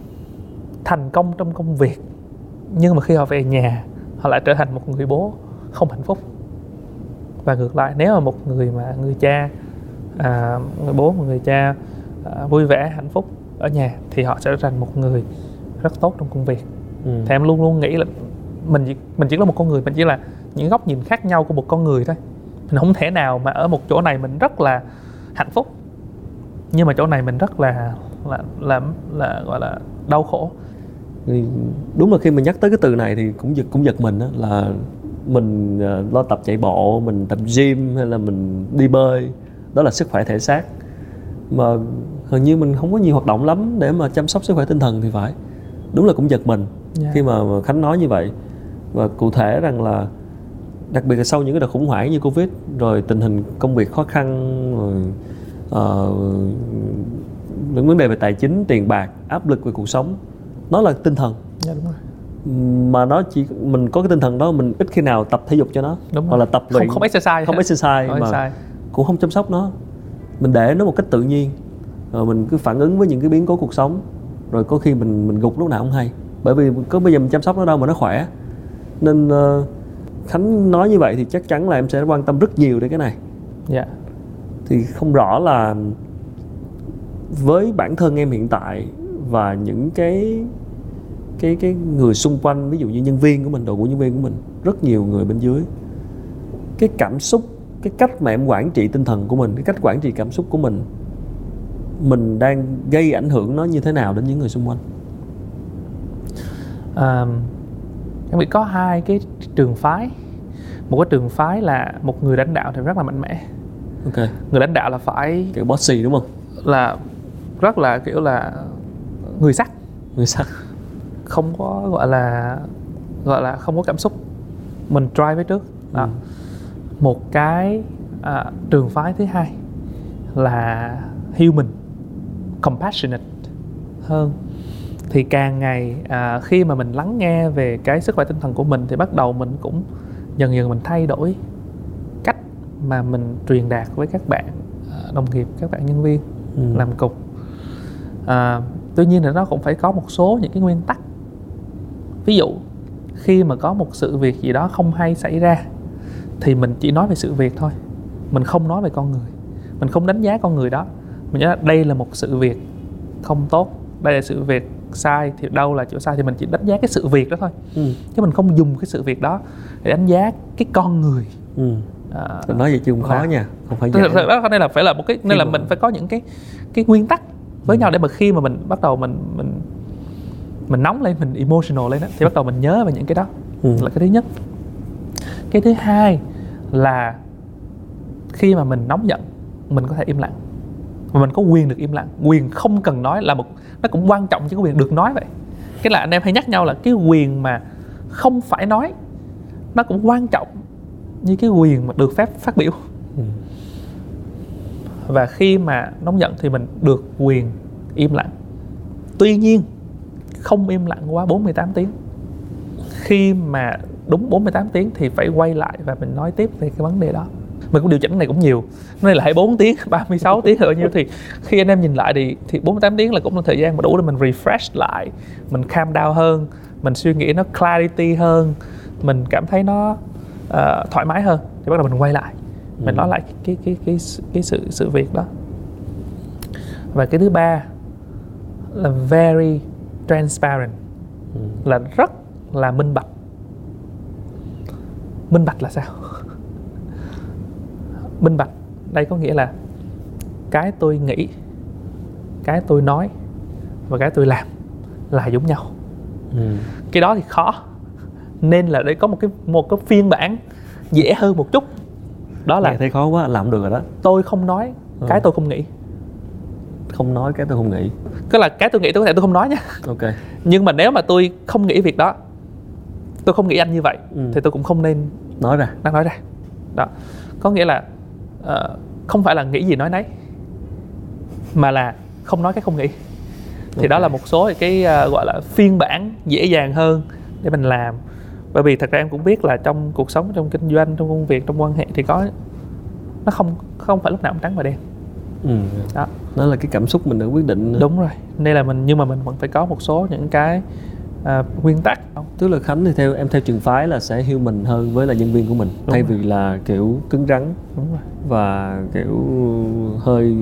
thành công trong công việc nhưng mà khi họ về nhà họ lại trở thành một người bố không hạnh phúc và ngược lại nếu mà một người mà người cha à, người bố một người cha à, vui vẻ hạnh phúc ở nhà thì họ sẽ trở thành một người rất tốt trong công việc. Ừ. thì em luôn luôn nghĩ là mình chỉ, mình chỉ là một con người mình chỉ là những góc nhìn khác nhau của một con người thôi. Mình không thể nào mà ở một chỗ này mình rất là hạnh phúc nhưng mà chỗ này mình rất là là là, là gọi là đau khổ. Đúng là khi mình nhắc tới cái từ này thì cũng giật cũng giật mình đó là mình uh, lo tập chạy bộ mình tập gym hay là mình đi bơi đó là sức khỏe thể xác. Mà hình như mình không có nhiều hoạt động lắm để mà chăm sóc sức khỏe tinh thần thì phải đúng là cũng giật mình yeah. Dạ. khi mà khánh nói như vậy. Và cụ thể rằng là đặc biệt là sau những cái đợt khủng hoảng như covid rồi tình hình công việc khó khăn rồi uh, những vấn đề về tài chính tiền bạc áp lực về cuộc sống nó là tinh thần. Dạ đúng rồi. Mà nó chỉ mình có cái tinh thần đó mình ít khi nào tập thể dục cho nó đúng hoặc là tập luyện. không, không exercise không exercise không mà exercise. cũng không chăm sóc nó. Mình để nó một cách tự nhiên rồi mình cứ phản ứng với những cái biến cố cuộc sống rồi có khi mình mình gục lúc nào không hay. Bởi vì có bây giờ mình chăm sóc nó đâu mà nó khỏe. Nên uh, khánh nói như vậy thì chắc chắn là em sẽ quan tâm rất nhiều đến cái này. Dạ. Yeah. thì không rõ là với bản thân em hiện tại và những cái cái cái người xung quanh ví dụ như nhân viên của mình đội ngũ nhân viên của mình rất nhiều người bên dưới cái cảm xúc cái cách mà em quản trị tinh thần của mình cái cách quản trị cảm xúc của mình mình đang gây ảnh hưởng nó như thế nào đến những người xung quanh? À, em nghĩ có hai cái trường phái. Một cái trường phái là một người lãnh đạo thì rất là mạnh mẽ. Ok. Người lãnh đạo là phải kiểu bossy đúng không? là rất là kiểu là người sắt người sắt không có gọi là gọi là không có cảm xúc. Mình drive với trước. Đó. Ừ. một cái à, trường phái thứ hai là human compassionate. Hơn. Thì càng ngày à, khi mà mình lắng nghe về cái sức khỏe tinh thần của mình thì bắt đầu mình cũng dần dần mình thay đổi cách mà mình truyền đạt với các bạn à, đồng nghiệp các bạn nhân viên ừ. làm cục. À, tuy nhiên là nó cũng phải có một số những cái nguyên tắc. Ví dụ khi mà có một sự việc gì đó không hay xảy ra thì mình chỉ nói về sự việc thôi. Mình không nói về con người. Mình không đánh giá con người đó mình nhớ đây là một sự việc không tốt đây là sự việc sai thì đâu là chỗ sai thì mình chỉ đánh giá cái sự việc đó thôi ừ. chứ mình không dùng cái sự việc đó để đánh giá cái con người ừ. à, nói vậy chứ không khó nha không phải thật đó nên là phải là một cái nên là mình phải có những cái cái nguyên tắc với ừ. nhau để mà khi mà mình bắt đầu mình mình mình nóng lên mình emotional lên đó, thì bắt đầu mình nhớ về những cái đó ừ. là cái thứ nhất cái thứ hai là khi mà mình nóng giận mình có thể im lặng mà mình có quyền được im lặng. Quyền không cần nói là một nó cũng quan trọng chứ cái quyền được nói vậy. Cái là anh em hay nhắc nhau là cái quyền mà không phải nói nó cũng quan trọng như cái quyền mà được phép phát biểu. Ừ. và khi mà nóng giận thì mình được quyền im lặng. Tuy nhiên không im lặng quá 48 tiếng. Khi mà đúng 48 tiếng thì phải quay lại và mình nói tiếp về cái vấn đề đó mình cũng điều chỉnh này cũng nhiều. Nó là 24 tiếng 36 tiếng rồi nhiêu. Thì khi anh em nhìn lại thì thì 48 tiếng là cũng là thời gian mà đủ để mình refresh lại mình calm down hơn mình suy nghĩ nó clarity hơn mình cảm thấy nó uh, thoải mái hơn. Thì bắt đầu mình quay lại mình Ừ. nói lại cái cái cái cái, cái sự sự việc đó. Và cái thứ ba là very transparent Ừ. là rất là minh bạch. Minh bạch là sao minh bạch. Đây có nghĩa là cái tôi nghĩ cái tôi nói và cái tôi làm là giống nhau. Ừ. cái đó thì khó nên là để có một cái một cái phiên bản dễ hơn một chút. Đó Nghe là thấy khó quá làm được rồi đó. tôi không nói Ừ. cái tôi không nghĩ. Không nói cái tôi không nghĩ. Tức là cái tôi nghĩ tôi có thể tôi không nói nha ok. Nhưng mà nếu mà tôi không nghĩ việc đó tôi không nghĩ anh như vậy Ừ. thì tôi cũng không nên nói ra. Đang nói ra. Đó. Có nghĩa là ờ, không phải là nghĩ gì nói nấy mà là không nói cái không nghĩ. Thì đó Ok. là một số cái ờ, gọi là phiên bản dễ dàng hơn để mình làm. Bởi vì thật ra em cũng biết là trong cuộc sống trong kinh doanh trong công việc trong quan hệ thì có nó không không phải lúc nào cũng trắng và đen. Ừ. đó. Đó là cái cảm xúc mình đã quyết định đúng rồi. Nên là mình nhưng mà mình vẫn phải có một số những cái ờ, nguyên tắc tức là khánh thì theo em theo trường phái là sẽ human hơn với là nhân viên của mình. Đúng thay rồi. vì là kiểu cứng rắn đúng rồi. và kiểu hơi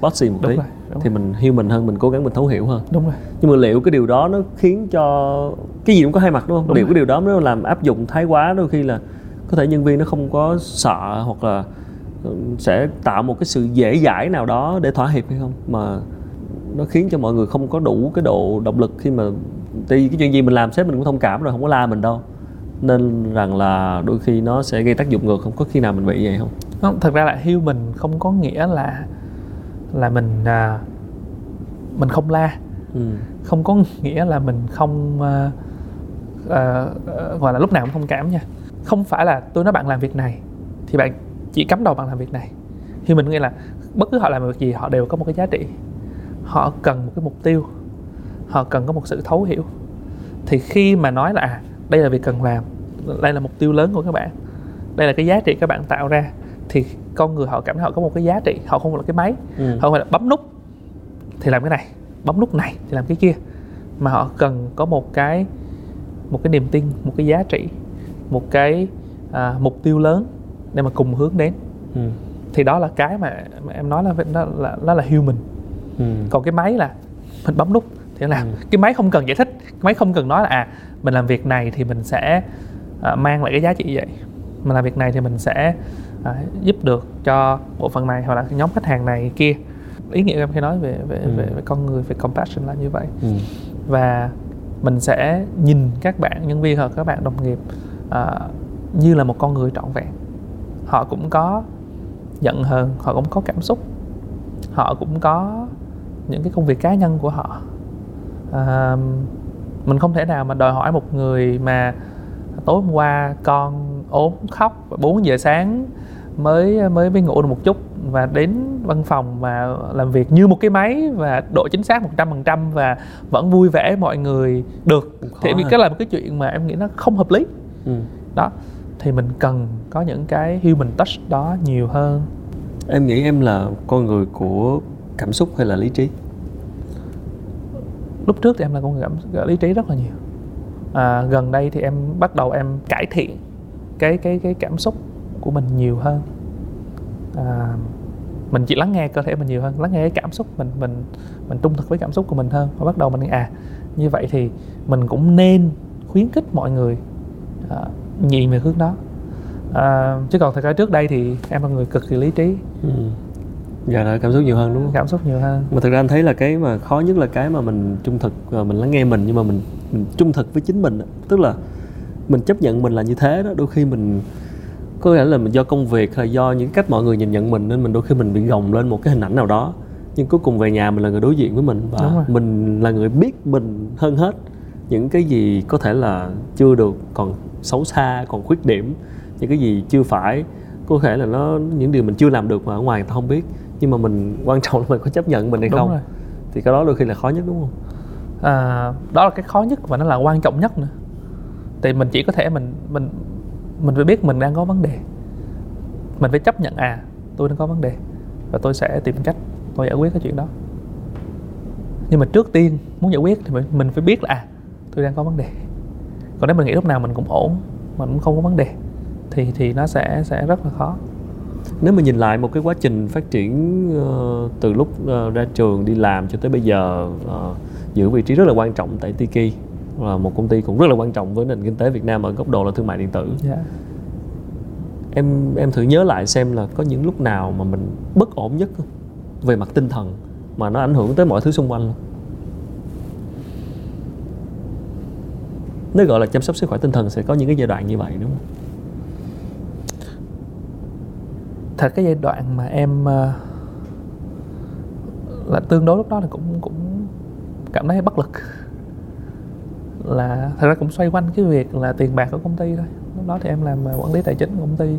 Bossy. một Đúng tí rồi, đúng thì mình human hơn mình cố gắng mình thấu hiểu hơn. Đúng rồi. Nhưng mà liệu cái điều đó nó khiến cho cái gì cũng có hai mặt đúng không? Đúng liệu rồi. cái điều đó nó làm áp dụng thái quá đôi khi là có thể nhân viên nó không có sợ hoặc là ừ, sẽ tạo một cái sự dễ dãi nào đó để thỏa hiệp hay không? Mà nó khiến cho mọi người không có đủ cái độ động lực khi mà vì cái chuyện gì mình làm sếp mình cũng thông cảm rồi không có la mình đâu. Nên rằng là đôi khi nó sẽ gây tác dụng ngược không có khi nào mình bị vậy không? Không thật ra là human không có nghĩa là là mình à, mình không la. Ừ. không có nghĩa là mình không à, à, gọi là lúc nào cũng thông cảm nha. Không phải là tôi nói bạn làm việc này thì bạn chỉ cắm đầu bạn làm việc này. Human nghĩa là bất cứ họ làm việc gì họ đều có một cái giá trị. Họ cần một cái mục tiêu họ cần có một sự thấu hiểu thì khi mà nói là à, đây là việc cần làm đây là mục tiêu lớn của các bạn đây là cái giá trị các bạn tạo ra thì con người họ cảm thấy họ có một cái giá trị họ không phải là cái máy Ừ. họ không phải là bấm nút thì làm cái này bấm nút này thì làm cái kia mà họ cần có một cái một cái niềm tin một cái giá trị một cái à, mục tiêu lớn để mà cùng hướng đến Ừ. thì đó là cái mà, mà em nói là nó là nó là human Ừ. còn cái máy là mình bấm nút thì nó làm Ừ. cái máy không cần giải thích cái máy không cần nói là à mình làm việc này thì mình sẽ à, mang lại cái giá trị vậy. Mình làm việc này thì mình sẽ à, giúp được cho bộ phận này hoặc là nhóm khách hàng này kia. Ý nghĩa em khi nói về về, Ừ. về về con người về compassion là như vậy. Ừ. và mình sẽ nhìn các bạn nhân viên hoặc các bạn đồng nghiệp à, như là một con người trọn vẹn. Họ cũng có giận hờn họ cũng có cảm xúc. Họ cũng có những cái công việc cá nhân của họ à, mình không thể nào mà đòi hỏi một người mà tối hôm qua con ốm khóc và 4 giờ sáng mới mới mới ngủ được một chút và đến văn phòng và làm việc như một cái máy và độ chính xác 100% và vẫn vui vẻ mọi người được. Thì vì cái là một cái chuyện mà em nghĩ nó không hợp lý. Ừ. đó thì mình cần có những cái human touch đó nhiều hơn. Em nghĩ em là con người của cảm xúc hay là lý trí lúc trước thì em là con người cảm lý trí rất là nhiều. À, gần đây thì em bắt đầu em cải thiện cái cái cái cảm xúc của mình nhiều hơn. À, mình chỉ lắng nghe cơ thể mình nhiều hơn lắng nghe cái cảm xúc mình mình mình trung thực với cảm xúc của mình hơn. Và bắt đầu mình à như vậy thì mình cũng nên khuyến khích mọi người à, nhìn về hướng đó. À, chứ còn thật ra trước đây thì em là người cực kỳ lý trí. Ừ giờ là cảm xúc nhiều hơn đúng không? Cảm xúc nhiều hơn. Mà thực ra anh thấy là cái mà khó nhất là cái mà mình trung thực và mình lắng nghe mình nhưng mà mình, mình trung thực với chính mình tức là mình chấp nhận mình là như thế đó đôi khi mình có thể là mình do công việc hay là do những cách mọi người nhìn nhận mình nên mình đôi khi mình bị gồng lên một cái hình ảnh nào đó. Nhưng cuối cùng về nhà mình là người đối diện với mình và mình là người biết mình hơn hết những cái gì có thể là chưa được còn xấu xa còn khuyết điểm những cái gì chưa phải. Có thể là nó những điều mình chưa làm được mà ở ngoài người ta không biết nhưng mà mình quan trọng là mình có chấp nhận mình hay đúng không. rồi. Thì cái đó đôi khi là khó nhất đúng không? À, đó là cái khó nhất và nó là quan trọng nhất nữa. Thì mình chỉ có thể mình mình mình phải biết mình đang có vấn đề. Mình phải chấp nhận à tôi đang có vấn đề và tôi sẽ tìm cách tôi giải quyết cái chuyện đó. Nhưng mà trước tiên muốn giải quyết thì mình, mình phải biết là à tôi đang có vấn đề. Còn nếu mình nghĩ lúc nào mình cũng ổn mình cũng không có vấn đề thì thì nó sẽ sẽ rất là khó nếu mà nhìn lại một cái quá trình phát triển uh, từ lúc uh, ra trường đi làm cho tới bây giờ uh, giữ vị trí rất là quan trọng tại Tiki là một công ty cũng rất là quan trọng với nền kinh tế Việt Nam ở góc độ là thương mại điện tử. yeah. Dạ. Em em thử nhớ lại xem là có những lúc nào mà mình bất ổn nhất về mặt tinh thần mà nó ảnh hưởng tới mọi thứ xung quanh. Nếu gọi là chăm sóc sức khỏe tinh thần sẽ có những cái giai đoạn như vậy đúng không? Thật cái giai đoạn mà em uh, là tương đối lúc đó là cũng cũng cảm thấy bất lực. Là thật ra cũng xoay quanh cái việc là tiền bạc của công ty thôi. Lúc đó thì em làm ờ, quản lý tài chính của công ty.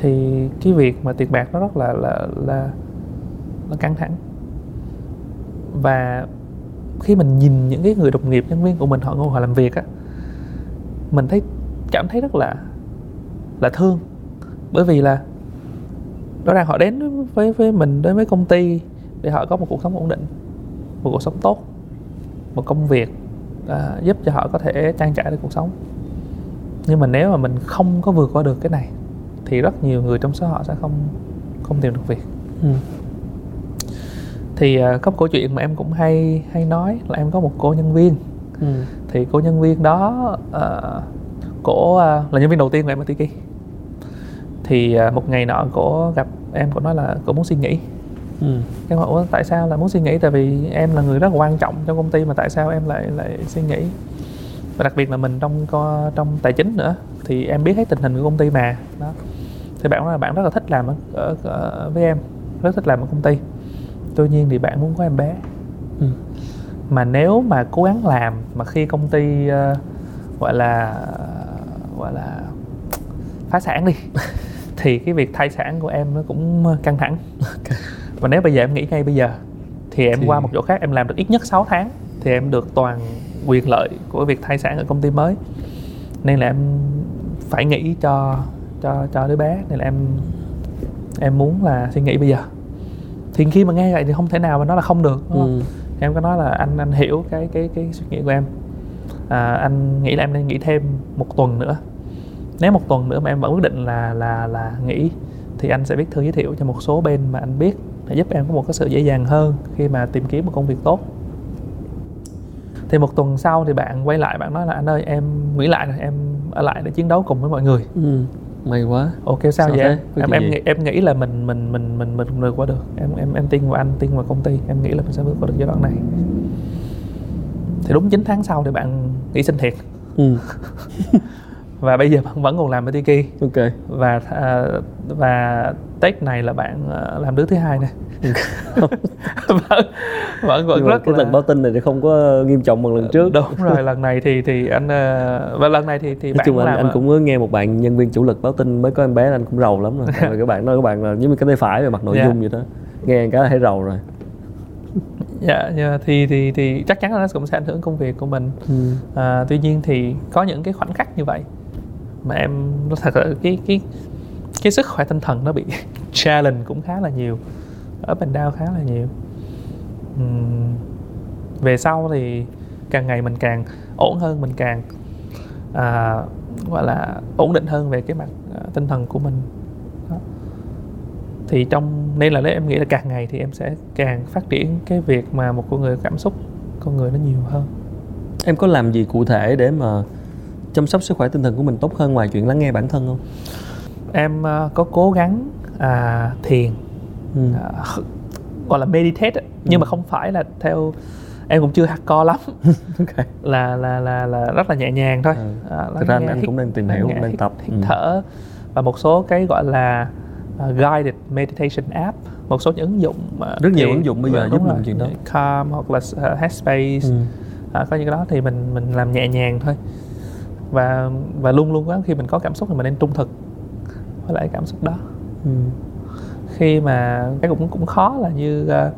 Thì cái việc mà tiền bạc nó rất là là là là căng thẳng. Và khi mình nhìn những cái người đồng nghiệp nhân viên của mình họ ngồi họ làm việc á mình thấy cảm thấy rất là là thương. Bởi vì là rõ ràng họ đến với với mình đến với công ty để họ có một cuộc sống ổn định một cuộc sống tốt một công việc à, giúp cho họ có thể trang trải được cuộc sống nhưng mà nếu mà mình không có vượt qua được cái này thì rất nhiều người trong số họ sẽ không không tìm được việc ừ. thì uh, có một câu chuyện mà em cũng hay hay nói là em có một cô nhân viên ừ. thì cô nhân viên đó uh, cổ uh, là nhân viên đầu tiên của em ở Tiki thì uh, một ngày nọ cổ gặp em cổ nói là cổ muốn suy nghĩ ừ. em hỏi tại sao là muốn suy nghĩ tại vì em là người rất là quan trọng trong công ty mà tại sao em lại lại suy nghĩ và đặc biệt là mình trong trong tài chính nữa thì em biết hết tình hình của công ty mà. Đó. Thì bạn nói là bạn rất là thích làm ở, ở, ở với em rất thích làm ở công ty. Tuy nhiên thì bạn muốn có em bé. Ừ. mà nếu mà cố gắng làm mà khi công ty uh, gọi là gọi là phá sản đi thì cái việc thai sản của em nó cũng ờ, căng thẳng okay. và nếu bây giờ em nghĩ ngay bây giờ thì em thì... qua một chỗ khác em làm được ít nhất 6 tháng thì em được toàn quyền lợi của việc thai sản ở công ty mới nên là em phải nghĩ cho cho cho đứa bé nên là em em muốn là suy nghĩ bây giờ thì khi mà nghe vậy thì không thể nào mà nói là không được đúng không? Ừ. em có nói là anh anh hiểu cái cái cái suy nghĩ của em à, anh nghĩ là em nên nghĩ thêm một tuần nữa nếu một tuần nữa mà em vẫn quyết định là là là nghỉ thì anh sẽ viết thư giới thiệu cho một số bên mà anh biết để giúp em có một cái sự dễ dàng hơn khi mà tìm kiếm một công việc tốt. Thì một tuần sau thì bạn quay lại bạn nói là anh ơi em nghĩ lại rồi em ở lại để chiến đấu cùng với mọi người. Ừ, may quá. Ok sao, sao vậy? em em, em nghĩ em nghĩ là mình mình mình mình mình vượt qua được. Em em em tin vào anh tin vào công ty. Em nghĩ là mình sẽ vượt qua được giai đoạn này. Thì đúng 9 tháng sau thì bạn nghỉ sinh thiệt. Ừ. và bây giờ bạn vẫn còn làm ở Tiki. Ok. Và à, và Tết này là bạn à, làm đứa thứ hai này vẫn vẫn vẫn rất cái là... lần báo tin này thì không có nghiêm trọng bằng lần trước. Đúng rồi lần này thì thì anh à, và lần này thì thì nói chung anh, anh cũng nghe một bạn nhân viên chủ lực báo tin mới có em bé anh cũng rầu lắm rồi. Các bạn nói các bạn là giống như cái tay phải về mặt nội yeah. Dạ. dung vậy đó. Nghe cái là thấy rầu rồi. Dạ yeah, yeah. thì thì thì chắc chắn là nó cũng sẽ ảnh hưởng công việc của mình. Ừ. à, tuy nhiên thì có những cái khoảnh khắc như vậy mà em nó thật là cái cái cái sức khỏe tinh thần nó bị challenge cũng khá là nhiều ở bên đau khá là nhiều. Uhm, về sau thì càng ngày mình càng ổn hơn mình càng à, gọi là ổn định hơn về cái mặt à, tinh thần của mình. Đó. thì trong nên là đấy em nghĩ là càng ngày thì em sẽ càng phát triển cái việc mà một con người cảm xúc con người nó nhiều hơn. Em có làm gì cụ thể để mà chăm sóc sức khỏe tinh thần của mình tốt hơn ngoài chuyện lắng nghe bản thân không em uh, có cố gắng uh, thiền ừ. uh, gọi là meditate ừ. nhưng mà không phải là theo em cũng chưa hardcore lắm okay. là là là là rất là nhẹ nhàng thôi ừ. à, thực ra anh hít, cũng đang tìm hiểu đang hít, tập hít ừ. thở và một số cái gọi là uh, guided meditation app một số những ứng dụng uh, rất nhiều ứng dụng bây giờ giúp mình chuyện đó calm hoặc là uh, headspace ừ. uh, có những cái đó thì mình mình làm nhẹ nhàng thôi và và luôn luôn có khi mình có cảm xúc thì mình nên trung thực với lại cảm xúc đó ừ. khi mà cái cũng cũng khó là như uh,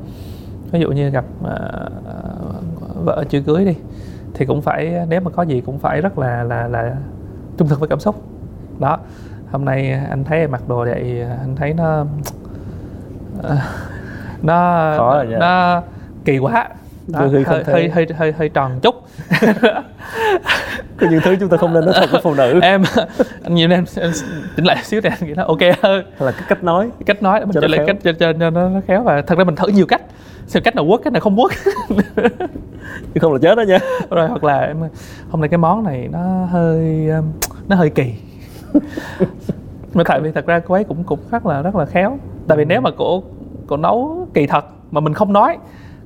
ví dụ như gặp uh, vợ chưa cưới đi thì cũng phải nếu mà có gì cũng phải rất là là là trung thực với cảm xúc đó hôm nay anh thấy em mặc đồ vậy anh thấy nó nó Khó rồi nha. nó kỳ quá đó, hơi, thể- hơi hơi hơi hơi tròn chút. Có những thứ chúng ta không nên nói thật với phụ nữ. Em anh nhìn em, em chỉnh lại xíu thì anh nghĩ nó ok hơn. Là cái cách nói cách nói mình Cho chỉnh lại cách cho, cho, cho nó, nó khéo và thật ra mình thử nhiều cách. Xem cách nào work cách nào không work chứ không là chết đó nha. Rồi hoặc là em hôm nay cái món này nó hơi um, nó hơi kỳ. Mà tại vì thật ra cô ấy cũng cũng rất là rất là khéo. Tại vì nếu mà cổ cổ nấu kỳ thật mà mình không nói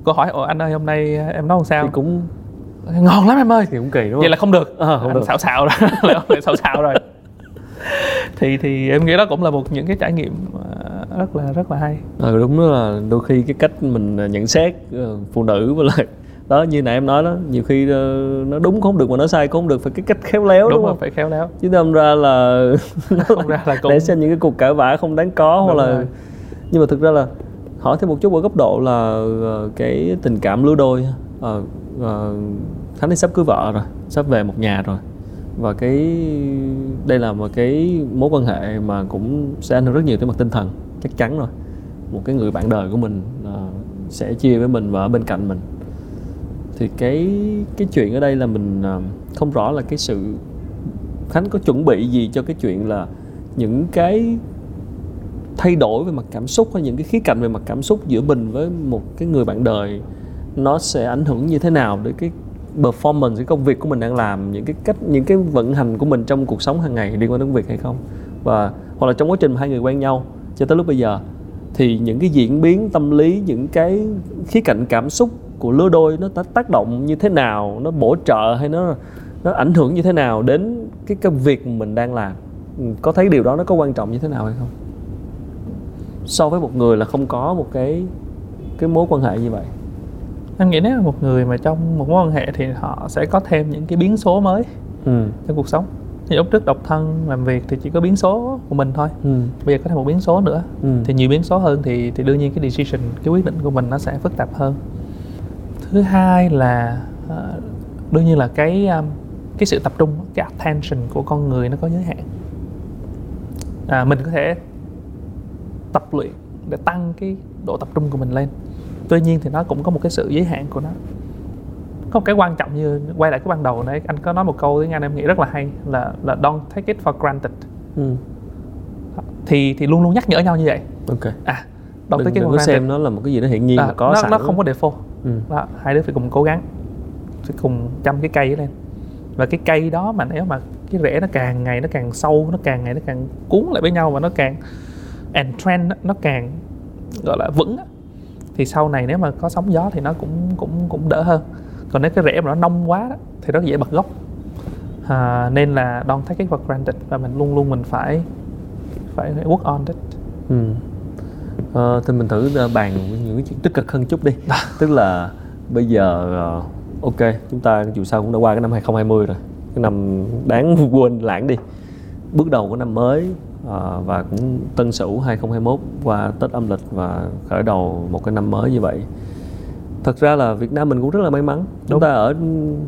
cô hỏi ồ anh ơi hôm nay em nấu làm sao? Thì cũng ngon lắm em ơi. Thì cũng kỳ đúng không? vậy là không được. Ờ, không Anh được. xạo xạo rồi. Lại xạo xạo rồi. Thì thì em nghĩ đó cũng là một những cái trải nghiệm ờ, rất là rất là hay. Ừ, đúng đó là đôi khi cái cách mình à, nhận xét phụ nữ với lại đó như nãy em nói đó nhiều khi nó đúng không được mà nó sai cũng không được phải cái cách khéo léo đúng, đúng rồi không? phải khéo léo. Chứ đâm ra là không ra là cũng để xem những cái cuộc cãi vã không đáng có hoặc Đúng là rồi. nhưng mà thực ra là hỏi thêm một chút ở góc độ là ờ, cái tình cảm lứa đôi ờ, ờ, Khánh thì sắp cưới vợ rồi sắp về một nhà rồi. Và cái đây là một cái mối quan hệ mà cũng sẽ ảnh hưởng rất nhiều tới mặt tinh thần chắc chắn rồi. Một cái người bạn đời của mình ờ, sẽ chia với mình và ở bên cạnh mình. Thì cái cái chuyện ở đây là mình ờ, không rõ là cái sự Khánh có chuẩn bị gì cho cái chuyện là những cái thay đổi về mặt cảm xúc hay những cái khía cạnh về mặt cảm xúc giữa mình với một cái người bạn đời, nó sẽ ảnh hưởng như thế nào đến cái performance, cái công việc của mình đang làm, những cái cách, những cái vận hành của mình trong cuộc sống hàng ngày liên quan đến công việc hay không? Và, hoặc là trong quá trình mà hai người quen nhau cho tới lúc bây giờ, thì những cái diễn biến tâm lý, những cái khía cạnh cảm xúc của lứa đôi nó tác- động như thế nào, nó bổ trợ hay nó nó ảnh hưởng như thế nào đến cái công việc mình đang làm? Ừ, có thấy điều đó nó có quan trọng như thế nào hay không? So với một người là không có một cái cái mối quan hệ như vậy? Anh nghĩ nếu là một người mà trong một mối quan hệ thì họ sẽ có thêm những cái biến số mới ừ. trong cuộc sống. Thì lúc trước độc thân làm việc thì chỉ có biến số của mình thôi. Ừ. Bây giờ có thêm một biến số nữa. Ừ. Thì nhiều biến số hơn thì thì đương nhiên cái decision cái quyết định của mình nó sẽ phức tạp hơn. Thứ hai là ờ, đương nhiên là cái um, cái sự tập trung cái attention của con người nó có giới hạn. À, mình có thể tập luyện để tăng cái độ tập trung của mình lên. Tuy nhiên thì nó cũng có một cái sự giới hạn của nó. Có một cái quan trọng như quay lại cái ban đầu đấy anh có nói một câu tiếng Anh em nghĩ rất là hay là là don't take it for granted. Ừ. Thì thì luôn luôn nhắc nhở nhau như vậy. Ok. À don't đừng, take it for granted. xem nó là một cái gì đó hiển nhiên à, mà có nó, sẵn. nó không có default. Ừ. đó, hai đứa phải cùng cố gắng phải cùng chăm cái cây lên. Và cái cây đó mà nếu mà cái rễ nó càng ngày nó càng sâu nó càng ngày nó càng cuốn lại với nhau và nó càng entrend á, nó càng gọi là vững thì sau này nếu mà có sóng gió thì nó cũng cũng cũng đỡ hơn. Còn nếu cái rễ mà nó nông quá đó, thì rất dễ bật gốc. À, nên là don't take it for granted và mình luôn luôn mình phải phải work on it. Ừ. Ờ, thì mình thử ờ, bàn những cái chuyện tích cực hơn chút đi. Tức là bây giờ ờ, ok chúng ta dù sao cũng đã qua cái năm 2020 rồi. Cái năm đáng quên lãng đi. Bước đầu của năm mới ờ, và cũng tân sửu 2021 qua Tết âm lịch và khởi đầu một cái năm mới như vậy. Thật ra là Việt Nam mình cũng rất là may mắn. Chúng ta ở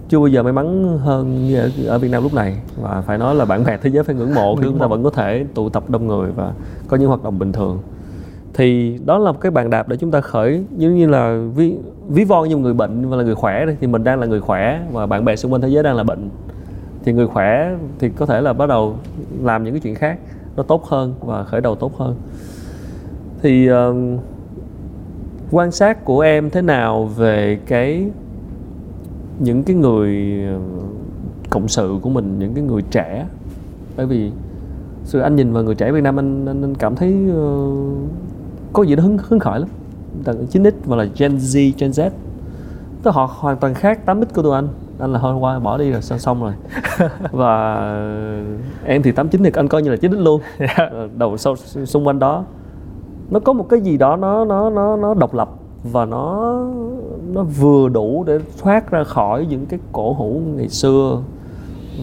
chưa bao giờ may mắn hơn như ở, ở Việt Nam lúc này. Và phải nói là bạn bè thế giới phải ngưỡng mộ khi chúng ta vẫn có thể tụ tập đông người và có những hoạt động bình thường. Thì đó là một cái bàn đạp để chúng ta khởi giống như là ví, ví von như người bệnh và là người khỏe thì mình đang là người khỏe và bạn bè xung quanh thế giới đang là bệnh. Thì người khỏe thì có thể là bắt đầu làm những cái chuyện khác nó tốt hơn và khởi đầu tốt hơn. Thì uh, quan sát của em thế nào về cái những cái người cộng sự của mình những cái người trẻ? Bởi vì sự anh nhìn vào người trẻ Việt Nam anh anh, anh cảm thấy uh, có gì đó hứng hứng khởi lắm. Tầng 9x và là Gen Z Gen Z. Tức họ hoàn toàn khác 8x của tụi anh anh là thôi qua bỏ đi rồi xong xong rồi. Và em thì 89 thì anh coi như là 9x luôn. Ờ, đầu sau xung quanh đó nó có một cái gì đó nó nó nó nó độc lập và nó nó vừa đủ để thoát ra khỏi những cái cổ hủ ngày xưa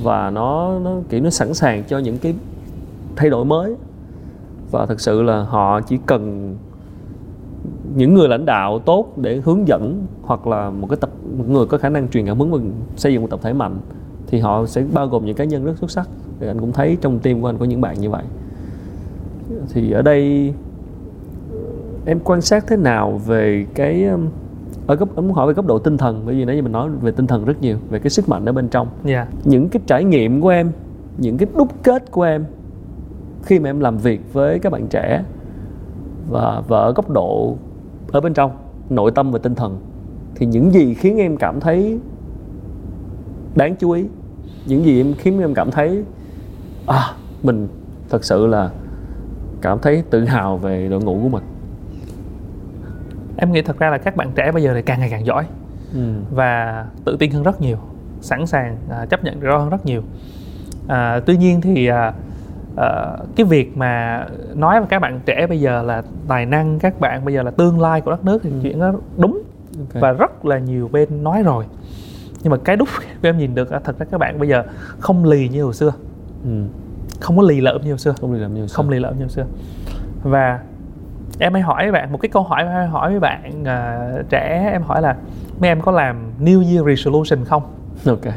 và nó nó kiểu nó sẵn sàng cho những cái thay đổi mới. Và thực sự là họ chỉ cần những người lãnh đạo tốt để hướng dẫn hoặc là một cái tập một người có khả năng truyền cảm hứng và xây dựng một tập thể mạnh thì họ sẽ bao gồm những cá nhân rất xuất sắc. Thì anh cũng thấy trong team của anh có những bạn như vậy. Thì ở đây em quan sát thế nào về cái um, ở cấp em muốn hỏi về cấp độ tinh thần bởi vì nãy giờ mình nói về tinh thần rất nhiều về cái sức mạnh ở bên trong. Dạ. Những cái trải nghiệm của em những cái đúc kết của em khi mà em làm việc với các bạn trẻ và và ở góc độ ở bên trong nội tâm và tinh thần. Thì những gì khiến em cảm thấy đáng chú ý những gì em khiến em cảm thấy à mình thật sự là cảm thấy tự hào về đội ngũ của mình. Em nghĩ thật ra là các bạn trẻ bây giờ thì càng ngày càng giỏi ừ. và tự tin hơn rất nhiều sẵn sàng à, chấp nhận rủi ro hơn rất nhiều. À, tuy nhiên thì à, à, cái việc mà nói với các bạn trẻ bây giờ là tài năng các bạn bây giờ là tương lai của đất nước thì Ừ. chuyện đó đúng Ok. và rất là nhiều bên nói rồi. Nhưng mà cái đúc em nhìn được thật ra các bạn bây giờ không lì như hồi xưa. Ừ. không có lì lợm như hồi xưa. Không đi làm nhiều không lì lợm như hồi xưa. Và em hay hỏi với bạn một cái câu hỏi em hay hỏi với bạn à, trẻ em hỏi là mấy em có làm New Year Resolution không? Ok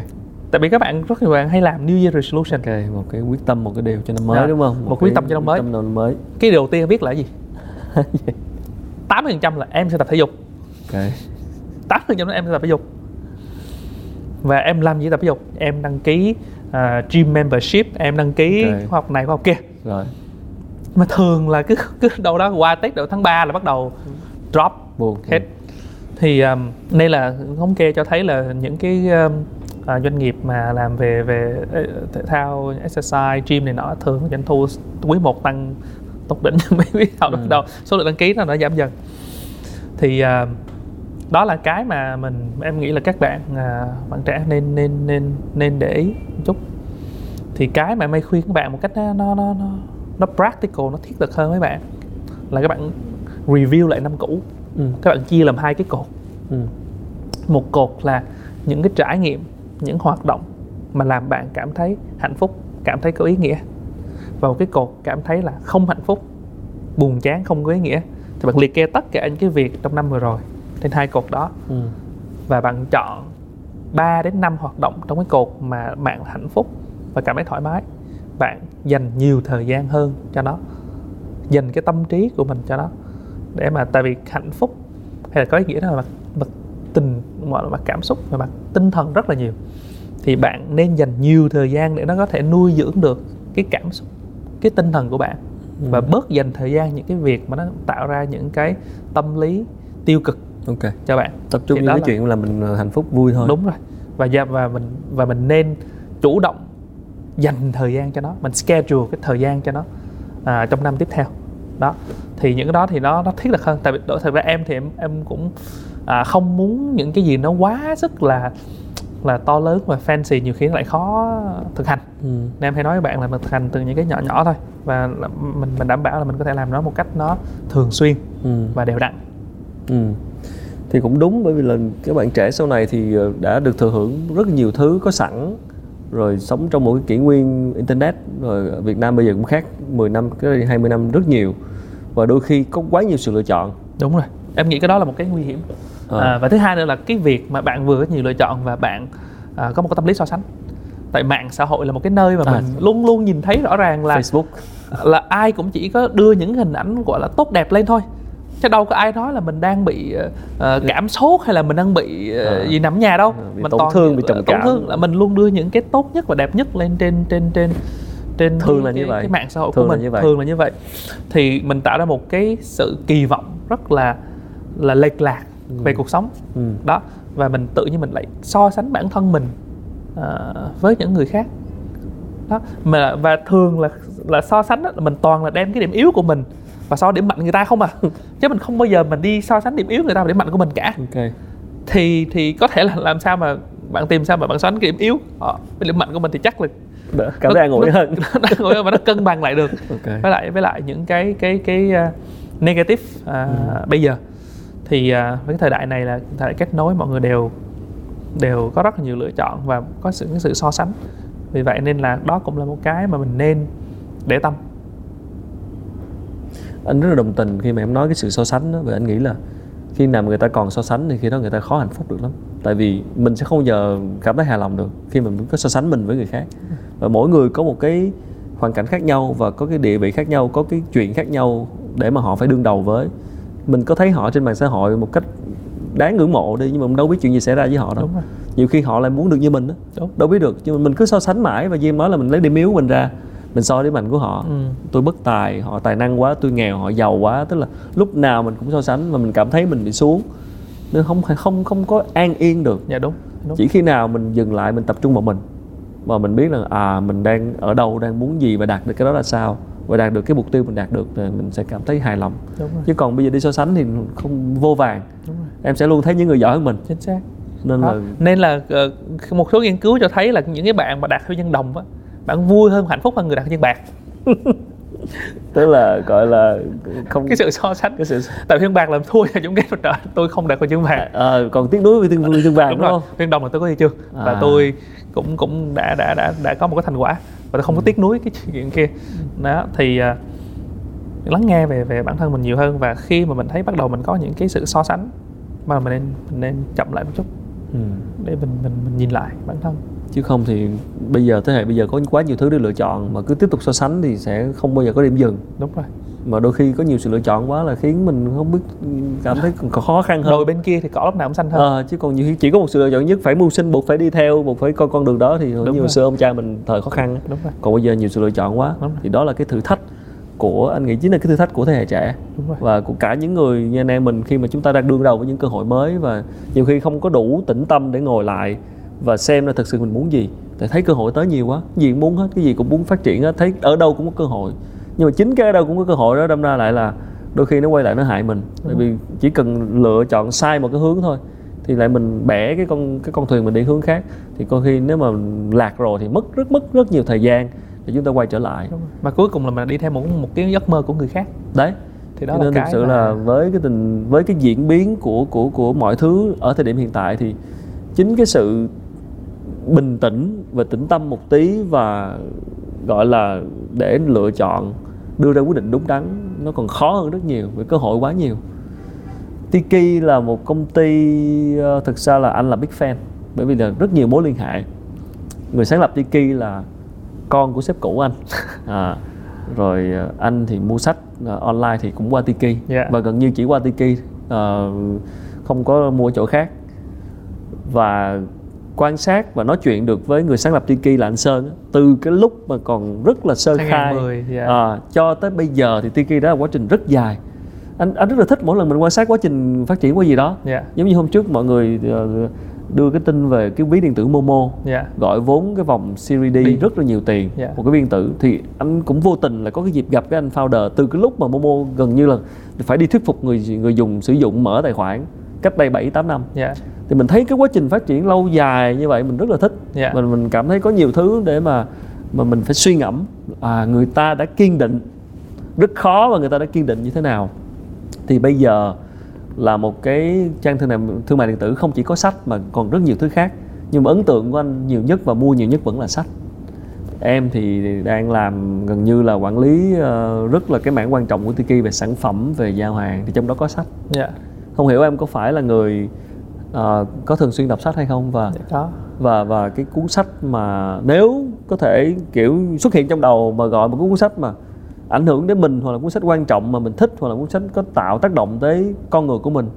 tại vì các bạn rất nhiều bạn hay làm New Year Resolution. Ok một cái quyết tâm một cái điều cho năm mới Dạ. đúng không? Một quyết cái tâm cho năm mới. quyết năm mới. Cái điều đầu tiên em biết là cái gì? 80% là em sẽ tập thể dục. Ok. 80% là em sẽ tập thể dục. Và em làm gì tập thể dục? Em đăng ký à, gym membership em đăng ký Ok. khóa học này khóa học kia. Rồi. Mà thường là cứ cứ đâu đó qua tết đầu tháng 3 là bắt đầu drop buồn hết. Thì um, đây là thống kê cho thấy là những cái um, à, doanh nghiệp mà làm về về thể thao exercise gym này nọ thường doanh thu quý một tăng tột đỉnh mấy quý sau Ừ. đầu số lượng đăng ký nó đã giảm dần thì à, đó là cái mà mình em nghĩ là các bạn à, bạn trẻ nên nên nên nên để ý một chút thì cái mà em khuyên các bạn một cách nó nó nó nó, nó practical nó thiết thực hơn với bạn là các bạn review lại năm cũ ừ. các bạn chia làm hai cái cột Ừ. một cột là những cái trải nghiệm những hoạt động mà làm bạn cảm thấy hạnh phúc cảm thấy có ý nghĩa. Và một cái cột cảm thấy là không hạnh phúc buồn chán không có ý nghĩa thì bạn liệt kê tất cả những cái việc trong năm vừa rồi trên hai cột đó. Ừ. và bạn chọn 3 đến 5 hoạt động trong cái cột mà bạn hạnh phúc và cảm thấy thoải mái. Bạn dành nhiều thời gian hơn cho nó. Dành cái tâm trí của mình cho nó. Để mà tại vì hạnh phúc hay là có ý nghĩa đó là mặt, mặt cảm xúc và mặt tinh thần rất là nhiều. Thì bạn nên dành nhiều thời gian để nó có thể nuôi dưỡng được cái cảm xúc cái tinh thần của bạn. Ừ. và bớt dành thời gian những cái việc mà nó tạo ra những cái tâm lý tiêu cực ok. cho bạn. Tập trung vào cái là- chuyện là mình ờ, hạnh phúc vui thôi. Đúng rồi. Và và và mình và mình nên chủ động dành thời gian cho nó. Mình schedule cái thời gian cho nó à, trong năm tiếp theo. Đó. Thì những cái đó thì nó nó thiết thực hơn. Tại vì thật ra em thì em em cũng à, không muốn những cái gì nó quá sức là là to lớn và fancy nhiều khi nó lại khó thực hành ừ. nên em hay nói với bạn là mình thực hành từ những cái nhỏ nhỏ thôi và mình mình đảm bảo là mình có thể làm nó một cách nó thường xuyên Ừ. và đều đặn Ừ. thì cũng đúng bởi vì là các bạn trẻ sau này thì ờ, đã được thừa hưởng rất nhiều thứ có sẵn rồi sống trong một cái kỷ nguyên internet rồi ở Việt Nam bây giờ cũng khác 10 năm cái đây 20 năm rất nhiều và đôi khi có quá nhiều sự lựa chọn đúng rồi em nghĩ cái đó là một cái nguy hiểm. À, và thứ hai nữa là cái việc mà bạn vừa có nhiều lựa chọn và bạn à, có một cái tâm lý so sánh tại mạng xã hội là một cái nơi mà À. mình luôn luôn nhìn thấy rõ ràng là Facebook là ai cũng chỉ có đưa những hình ảnh gọi là tốt đẹp lên thôi chứ đâu có ai nói là mình đang bị ờ, ờ, cảm sốt hay là mình đang bị ờ, Ờ. gì nằm nhà đâu Ờ, bị mình tổn toàn thương, bị là trầm tổn cảm. thương là mình luôn đưa những cái tốt nhất và đẹp nhất lên trên trên trên trên Thường cái, là như cái, vậy. cái mạng xã hội Thường của là mình như vậy. thường là như vậy thì mình tạo ra một cái sự kỳ vọng rất là là lệch lạc về cuộc sống. Ừ. đó và mình tự nhiên mình lại so sánh bản thân mình ờ, với những người khác. Đó mà và thường là là so sánh đó, là mình toàn là đem cái điểm yếu của mình và so điểm mạnh người ta không à. Chứ mình không bao giờ mình đi so sánh điểm yếu người ta và điểm mạnh của mình cả. Ok. Thì thì có thể là làm sao mà bạn tìm sao mà bạn so sánh cái điểm yếu ờ, với điểm mạnh của mình thì chắc là Đỡ, cảm thấy an ủi hơn. nó, ngồi và nó cân bằng lại được. Ok. Với lại với lại những cái cái cái uh, negative uh, bây giờ thì uh, với cái thời đại này là thời đại kết nối mọi người đều đều có rất là nhiều lựa chọn và có sự cái sự so sánh. Vì vậy nên là đó cũng là một cái mà mình nên để tâm. Anh rất là đồng tình khi mà em nói cái sự so sánh đó, và anh nghĩ là khi nào người ta còn so sánh thì khi đó người ta khó hạnh phúc được lắm. Tại vì mình sẽ không giờ cảm thấy hài lòng được khi mà mình có so sánh mình với người khác. Và mỗi người có một cái hoàn cảnh khác nhau và có cái địa vị khác nhau có cái chuyện khác nhau để mà họ phải đương đầu với mình có thấy họ trên mạng xã hội một cách đáng ngưỡng mộ đi nhưng mà mình đâu biết chuyện gì xảy ra với họ đâu. Đúng rồi. Nhiều khi họ lại muốn được như mình đó đúng. Đâu biết được nhưng mà mình cứ so sánh mãi và Diêm nói là mình lấy điểm yếu của mình ra mình so điểm mạnh của họ. Ừ. tôi bất tài họ tài năng quá tôi nghèo họ giàu quá tức là lúc nào mình cũng so sánh và mình cảm thấy mình bị xuống. Nên không không không có an yên được. Dạ đúng đúng. Chỉ khi nào mình dừng lại mình tập trung vào mình và mình biết là à mình đang ở đâu đang muốn gì và đạt được cái đó là sao và đạt được cái mục tiêu mình đạt được thì mình sẽ cảm thấy hài lòng. Chứ còn bây giờ đi so sánh thì không vô vàng đúng rồi. Em sẽ luôn thấy những người giỏi hơn mình. Chính xác. Nên Đó. là nên là ờ, một số nghiên cứu cho thấy là những cái bạn mà đạt huy nhân đồng á bạn vui hơn hạnh phúc hơn người đạt nhân bạc. Tức là gọi là không cái sự so sánh. Cái sự tại nhân bạc làm thua cho chúng cái trời tôi không đạt huy nhân bạc. Ờ, còn tiếc nuối với tương tương vàng đúng đúng, rồi. không? Nhân đồng là tôi có huy chương. Và À. tôi cũng cũng đã đã đã đã có một cái thành quả và không có tiếc nuối cái chuyện kia. Đó thì ờ, lắng nghe về về bản thân mình nhiều hơn. Và khi mà mình thấy bắt đầu mình có những cái sự so sánh mà mình nên mình nên chậm lại một chút. Ừ. để mình mình mình nhìn lại bản thân. Chứ không thì bây giờ thế hệ bây giờ có quá nhiều thứ để lựa chọn mà cứ tiếp tục so sánh thì sẽ không bao giờ có điểm dừng. Đúng rồi mà đôi khi có nhiều sự lựa chọn quá là khiến mình không biết cảm thấy còn khó khăn hơn. Đồi bên kia thì cỏ lúc nào cũng xanh hơn. Ờ, chứ còn nhiều khi chỉ có một sự lựa chọn nhất phải mưu sinh buộc phải đi theo buộc phải con con đường đó thì Đúng như rồi. xưa ông cha mình thời khó khăn đúng rồi. Còn bây giờ nhiều sự lựa chọn quá Đúng rồi. thì đó là cái thử thách của anh nghĩ chính là cái thử thách của thế hệ trẻ. Đúng rồi. Và của cả những người như anh em mình khi mà chúng ta đang đương đầu với những cơ hội mới và nhiều khi không có đủ tĩnh tâm để ngồi lại và xem là thực sự mình muốn gì. Tại thấy cơ hội tới nhiều quá gì cũng muốn hết cái gì cũng muốn phát triển hết thấy ở đâu cũng có cơ hội nhưng mà chính cái đâu cũng có cơ hội đó đâm ra lại là đôi khi nó quay lại nó hại mình. Bởi vì chỉ cần lựa chọn sai một cái hướng thôi thì lại mình bẻ cái con cái con thuyền mình đi hướng khác. Thì có khi nếu mà lạc rồi thì mất rất mất rất nhiều thời gian để chúng ta quay trở lại. Đúng mà cuối cùng là mình đi theo một một cái giấc mơ của người khác. Đấy. Thì đó Cho là nên cái thực sự mà- là với cái tình với cái diễn biến của của của mọi thứ ở thời điểm hiện tại thì chính cái sự bình tĩnh và tĩnh tâm một tí và gọi là để lựa chọn đưa ra quyết định đúng đắn nó còn khó hơn rất nhiều vì cơ hội quá nhiều. Tiki là một công ty ờ, thực ra là anh là big fan bởi vì là rất nhiều mối liên hệ. Người sáng lập Tiki là con của sếp cũ anh. À, rồi ờ, anh thì mua sách ờ, online thì cũng qua Tiki. Dạ. và gần như chỉ qua Tiki ờ, không có mua chỗ khác. Và quan sát và nói chuyện được với người sáng lập Tiki là anh Sơn từ cái lúc mà còn rất là sơ khai 2010, dạ. à, cho tới bây giờ thì Tiki đó là quá trình rất dài. Anh anh rất là thích mỗi lần mình quan sát quá trình phát triển của gì đó. Dạ. Giống như hôm trước mọi người ờ, đưa cái tin về cái ví điện tử Momo dạ. gọi vốn cái vòng Series D rất là nhiều tiền Dạ. một cái viên tử. Thì anh cũng vô tình là có cái dịp gặp cái anh founder. Từ cái lúc mà Momo gần như là phải đi thuyết phục người người dùng sử dụng mở tài khoản cách đây 7 8 năm. Dạ thì mình thấy cái quá trình phát triển lâu dài như vậy mình rất là thích. Dạ. mình mình cảm thấy có nhiều thứ để mà mà mình phải suy ngẫm. À người ta đã kiên định. Rất khó và người ta đã kiên định như thế nào. Thì bây giờ là một cái trang thương mại thương mại điện tử không chỉ có sách mà còn rất nhiều thứ khác. Nhưng mà ấn tượng của anh nhiều nhất và mua nhiều nhất vẫn là sách. Em thì đang làm gần như là quản lý ờ, rất là cái mảng quan trọng của Tiki về sản phẩm về giao hàng. Thì trong đó có sách. Dạ. Không hiểu em có phải là người ờ, có thường xuyên đọc sách hay không? Và dạ có. và và cái cuốn sách mà nếu có thể kiểu xuất hiện trong đầu mà gọi một cuốn sách mà ảnh hưởng đến mình hoặc là cuốn sách quan trọng mà mình thích hoặc là cuốn sách có tạo tác động tới con người của mình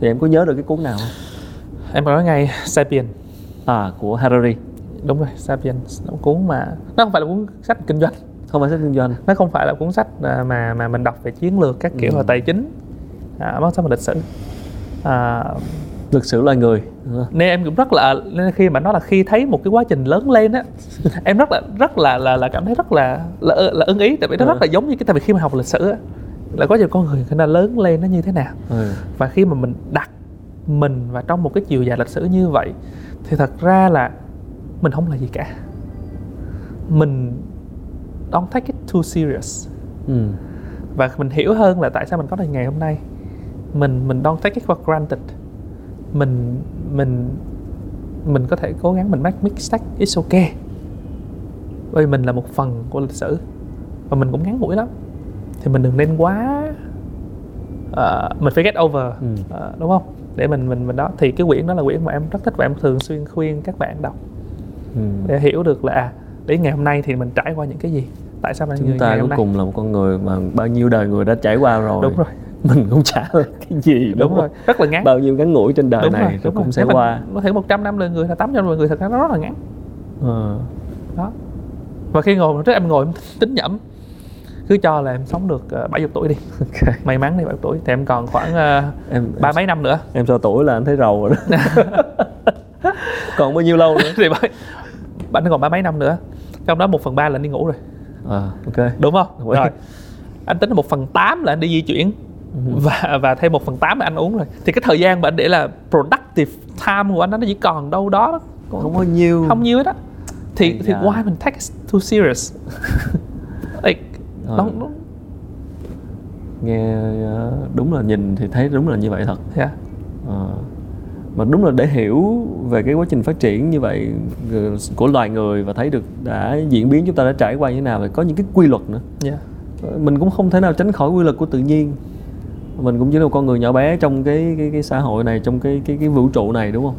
thì em có nhớ được cái cuốn nào không? em nói ngay Sapien. À của Harari. Đúng rồi Sapien. Là một cuốn mà nó không phải là cuốn sách kinh doanh. Không phải sách kinh doanh. Nó không phải là cuốn sách à, mà mà mình đọc về chiến lược các kiểu Ừ. là tài chính à, sách về lịch sử. À, lịch sử loài người nên em cũng rất là nên khi mà nói là khi thấy một cái quá trình lớn lên á em rất là rất là là, là cảm thấy rất là là, là ưng ý tại vì nó Ừ. rất là giống như cái tại vì khi mà học lịch sử á là quá trình con người người ta lớn lên nó như thế nào ừ. và khi mà mình đặt mình vào trong một cái chiều dài lịch sử như vậy thì thật ra là mình không là gì cả mình don't take it too serious Ừ. và mình hiểu hơn là tại sao mình có được ngày hôm nay mình mình don't take it for granted mình mình mình có thể cố gắng mình make mistake it's okay. Bởi vì mình là một phần của lịch sử và mình cũng ngắn ngủi lắm. Thì mình đừng nên quá ờ, mình phải get over Ừ. ờ, đúng không? Để mình mình mình đó. Thì cái quyển đó là quyển mà em rất thích và em thường xuyên khuyên các bạn đọc. Ừ. để hiểu được là à, đến ngày hôm nay thì mình trải qua những cái gì? Tại sao mình chúng ta cuối cùng là một con người mà bao nhiêu đời người đã trải qua rồi? Đúng rồi mình cũng chả là cái gì đúng rồi. rất là ngắn bao nhiêu ngắn ngủi trên đời đúng này rồi, rồi đúng cũng rồi. sẽ Nếu qua. có thể 100 năm là người là 800 là người thật ra nó rất là ngắn. Ờ. đó. Và khi ngồi trước em ngồi em tính nhẩm cứ cho là em sống được uh, 70 tuổi đi. Ok. May mắn thì 70 tuổi. Thì em còn khoảng uh, em ba mấy năm nữa. em so tuổi là anh thấy rầu rồi đó. Còn bao nhiêu lâu nữa? Thì bởi bạn còn ba mấy năm nữa. Trong đó một phần ba là anh đi ngủ rồi. À, ok. Đúng không? Rồi. Anh tính là một phần tám là anh đi di chuyển. Ừ. và và thêm một phần tám anh uống rồi thì cái thời gian mà anh để là productive time của anh nó chỉ còn đâu đó đó. Còn không bao nhiêu không nhiêu hết á thì Ây thì da. why mình take it too serious like, Ờ. nó, nó, nghe ờ, đúng là nhìn thì thấy đúng là như vậy thật yeah. Ờ. mà đúng là để hiểu về cái quá trình phát triển như vậy của loài người và thấy được đã diễn biến chúng ta đã trải qua như thế nào và có những cái quy luật nữa Yeah. Ờ, mình cũng không thể nào tránh khỏi quy luật của tự nhiên mình cũng chỉ là một con người nhỏ bé trong cái cái cái xã hội này trong cái cái cái vũ trụ này đúng không?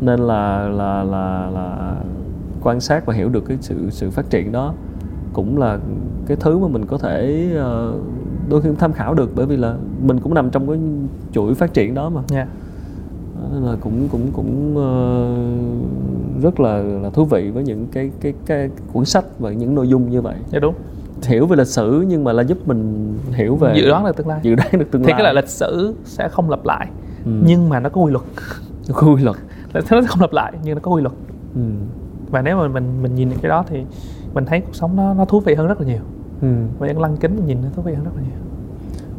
Nên là là là là quan sát và hiểu được cái sự sự phát triển đó cũng là cái thứ mà mình có thể ờ, đôi khi tham khảo được bởi vì là mình cũng nằm trong cái chuỗi phát triển đó mà. Yeah. nên là cũng cũng cũng ờ, rất là là thú vị với những cái cái cái cuốn sách và những nội dung như vậy. Yeah, đúng hiểu về lịch sử nhưng mà là giúp mình hiểu về dự đoán được tương lai. Dự đoán được tương thì lai. cái là lịch sử sẽ không lặp lại Ừ. nhưng mà nó có quy luật. Có quy luật. Nó không lặp lại nhưng nó có quy luật. Ừ. và nếu mà mình mình nhìn cái đó thì mình thấy cuộc sống nó nó thú vị hơn rất là nhiều. Ừ. và những lăng kính mình nhìn nó thú vị hơn rất là nhiều.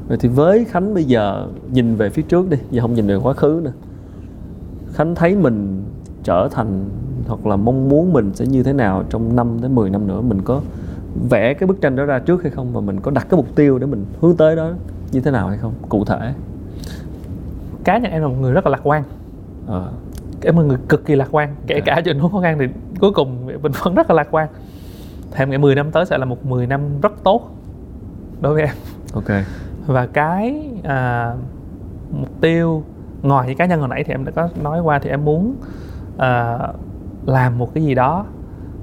Vậy thì với khánh bây giờ nhìn về phía trước đi giờ không nhìn về quá khứ nữa. Khánh thấy mình trở thành hoặc là mong muốn mình sẽ như thế nào trong 5 đến 10 năm nữa? Mình có vẽ cái bức tranh đó ra trước hay không và mình có đặt cái mục tiêu để mình hướng tới đó như thế nào hay không cụ thể? Cá nhân em là một người rất là lạc quan. Ờ. Em là người cực kỳ lạc quan kể Dạ. cả huống khó khăn thì cuối cùng mình vẫn rất là lạc quan. Thì em nghĩ 10 năm tới sẽ là một 10 năm rất tốt đối với em. Ok. Và cái à, mục tiêu ngoài những cá nhân hồi nãy thì em đã có nói qua thì em muốn à, làm một cái gì đó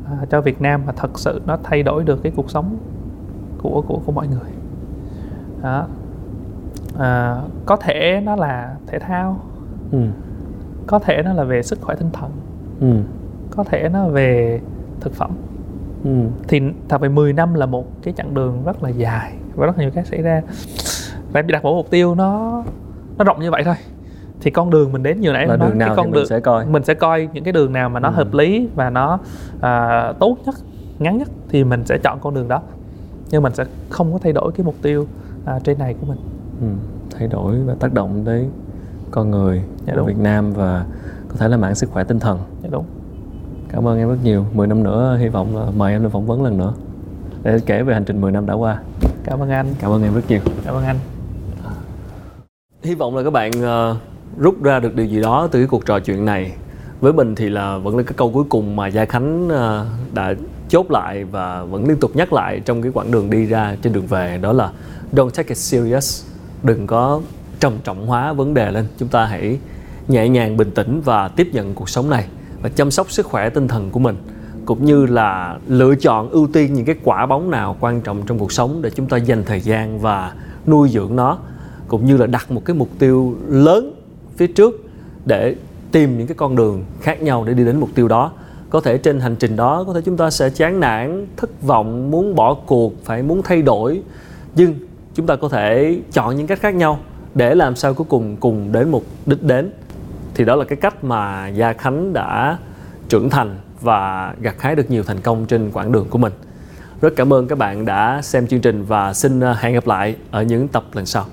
à, cho Việt Nam mà thật sự nó thay đổi được cái cuộc sống của của của mọi người đó à, có thể nó là thể thao ừ. có thể nó là về sức khỏe tinh thần Ừ. có thể nó về thực phẩm Ừ. thì thật về 10 năm là một cái chặng đường rất là dài và rất nhiều cái xảy ra và em chỉ đặt một mục tiêu nó nó rộng như vậy thôi thì con đường mình đến như nãy là nói, đường cái nào con đường mình sẽ coi. mình sẽ coi những cái đường nào mà nó Ừ. hợp lý và nó à, tốt nhất ngắn nhất thì mình sẽ chọn con đường đó. Nhưng mình sẽ không có thay đổi cái mục tiêu à, trên này của mình. Ừ. thay đổi và tác động tới con người Dạ đúng. Việt Nam và có thể là mạng sức khỏe tinh thần. Dạ đúng. Cảm ơn em rất nhiều. 10 năm nữa hy vọng là mời em lên phỏng vấn lần nữa. Để kể về hành trình 10 năm đã qua. Cảm ơn anh. Cảm ơn em rất nhiều. Cảm ơn anh. Hy vọng là các bạn ờ, rút ra được điều gì đó từ cái cuộc trò chuyện này. Với mình thì là vẫn là cái câu cuối cùng mà gia khánh ờ, đã chốt lại và vẫn liên tục nhắc lại trong cái quãng đường đi ra trên đường về, đó là don't take it serious, đừng có trầm trọng hóa vấn đề lên. Chúng ta hãy nhẹ nhàng bình tĩnh và tiếp nhận cuộc sống này và chăm sóc sức khỏe tinh thần của mình, cũng như là lựa chọn ưu tiên những cái quả bóng nào quan trọng trong cuộc sống để chúng ta dành thời gian và nuôi dưỡng nó, cũng như là đặt một cái mục tiêu lớn phía trước để tìm những cái con đường khác nhau để đi đến mục tiêu đó có thể trên hành trình đó, có thể chúng ta sẽ chán nản, thất vọng, muốn bỏ cuộc, phải muốn thay đổi nhưng chúng ta có thể chọn những cách khác nhau để làm sao cuối cùng cùng đến một đích đến thì đó là cái cách mà Gia Khánh đã trưởng thành và gặt hái được nhiều thành công trên quãng đường của mình. Rất cảm ơn các bạn đã xem chương trình và xin à, hẹn gặp lại ở những tập lần sau.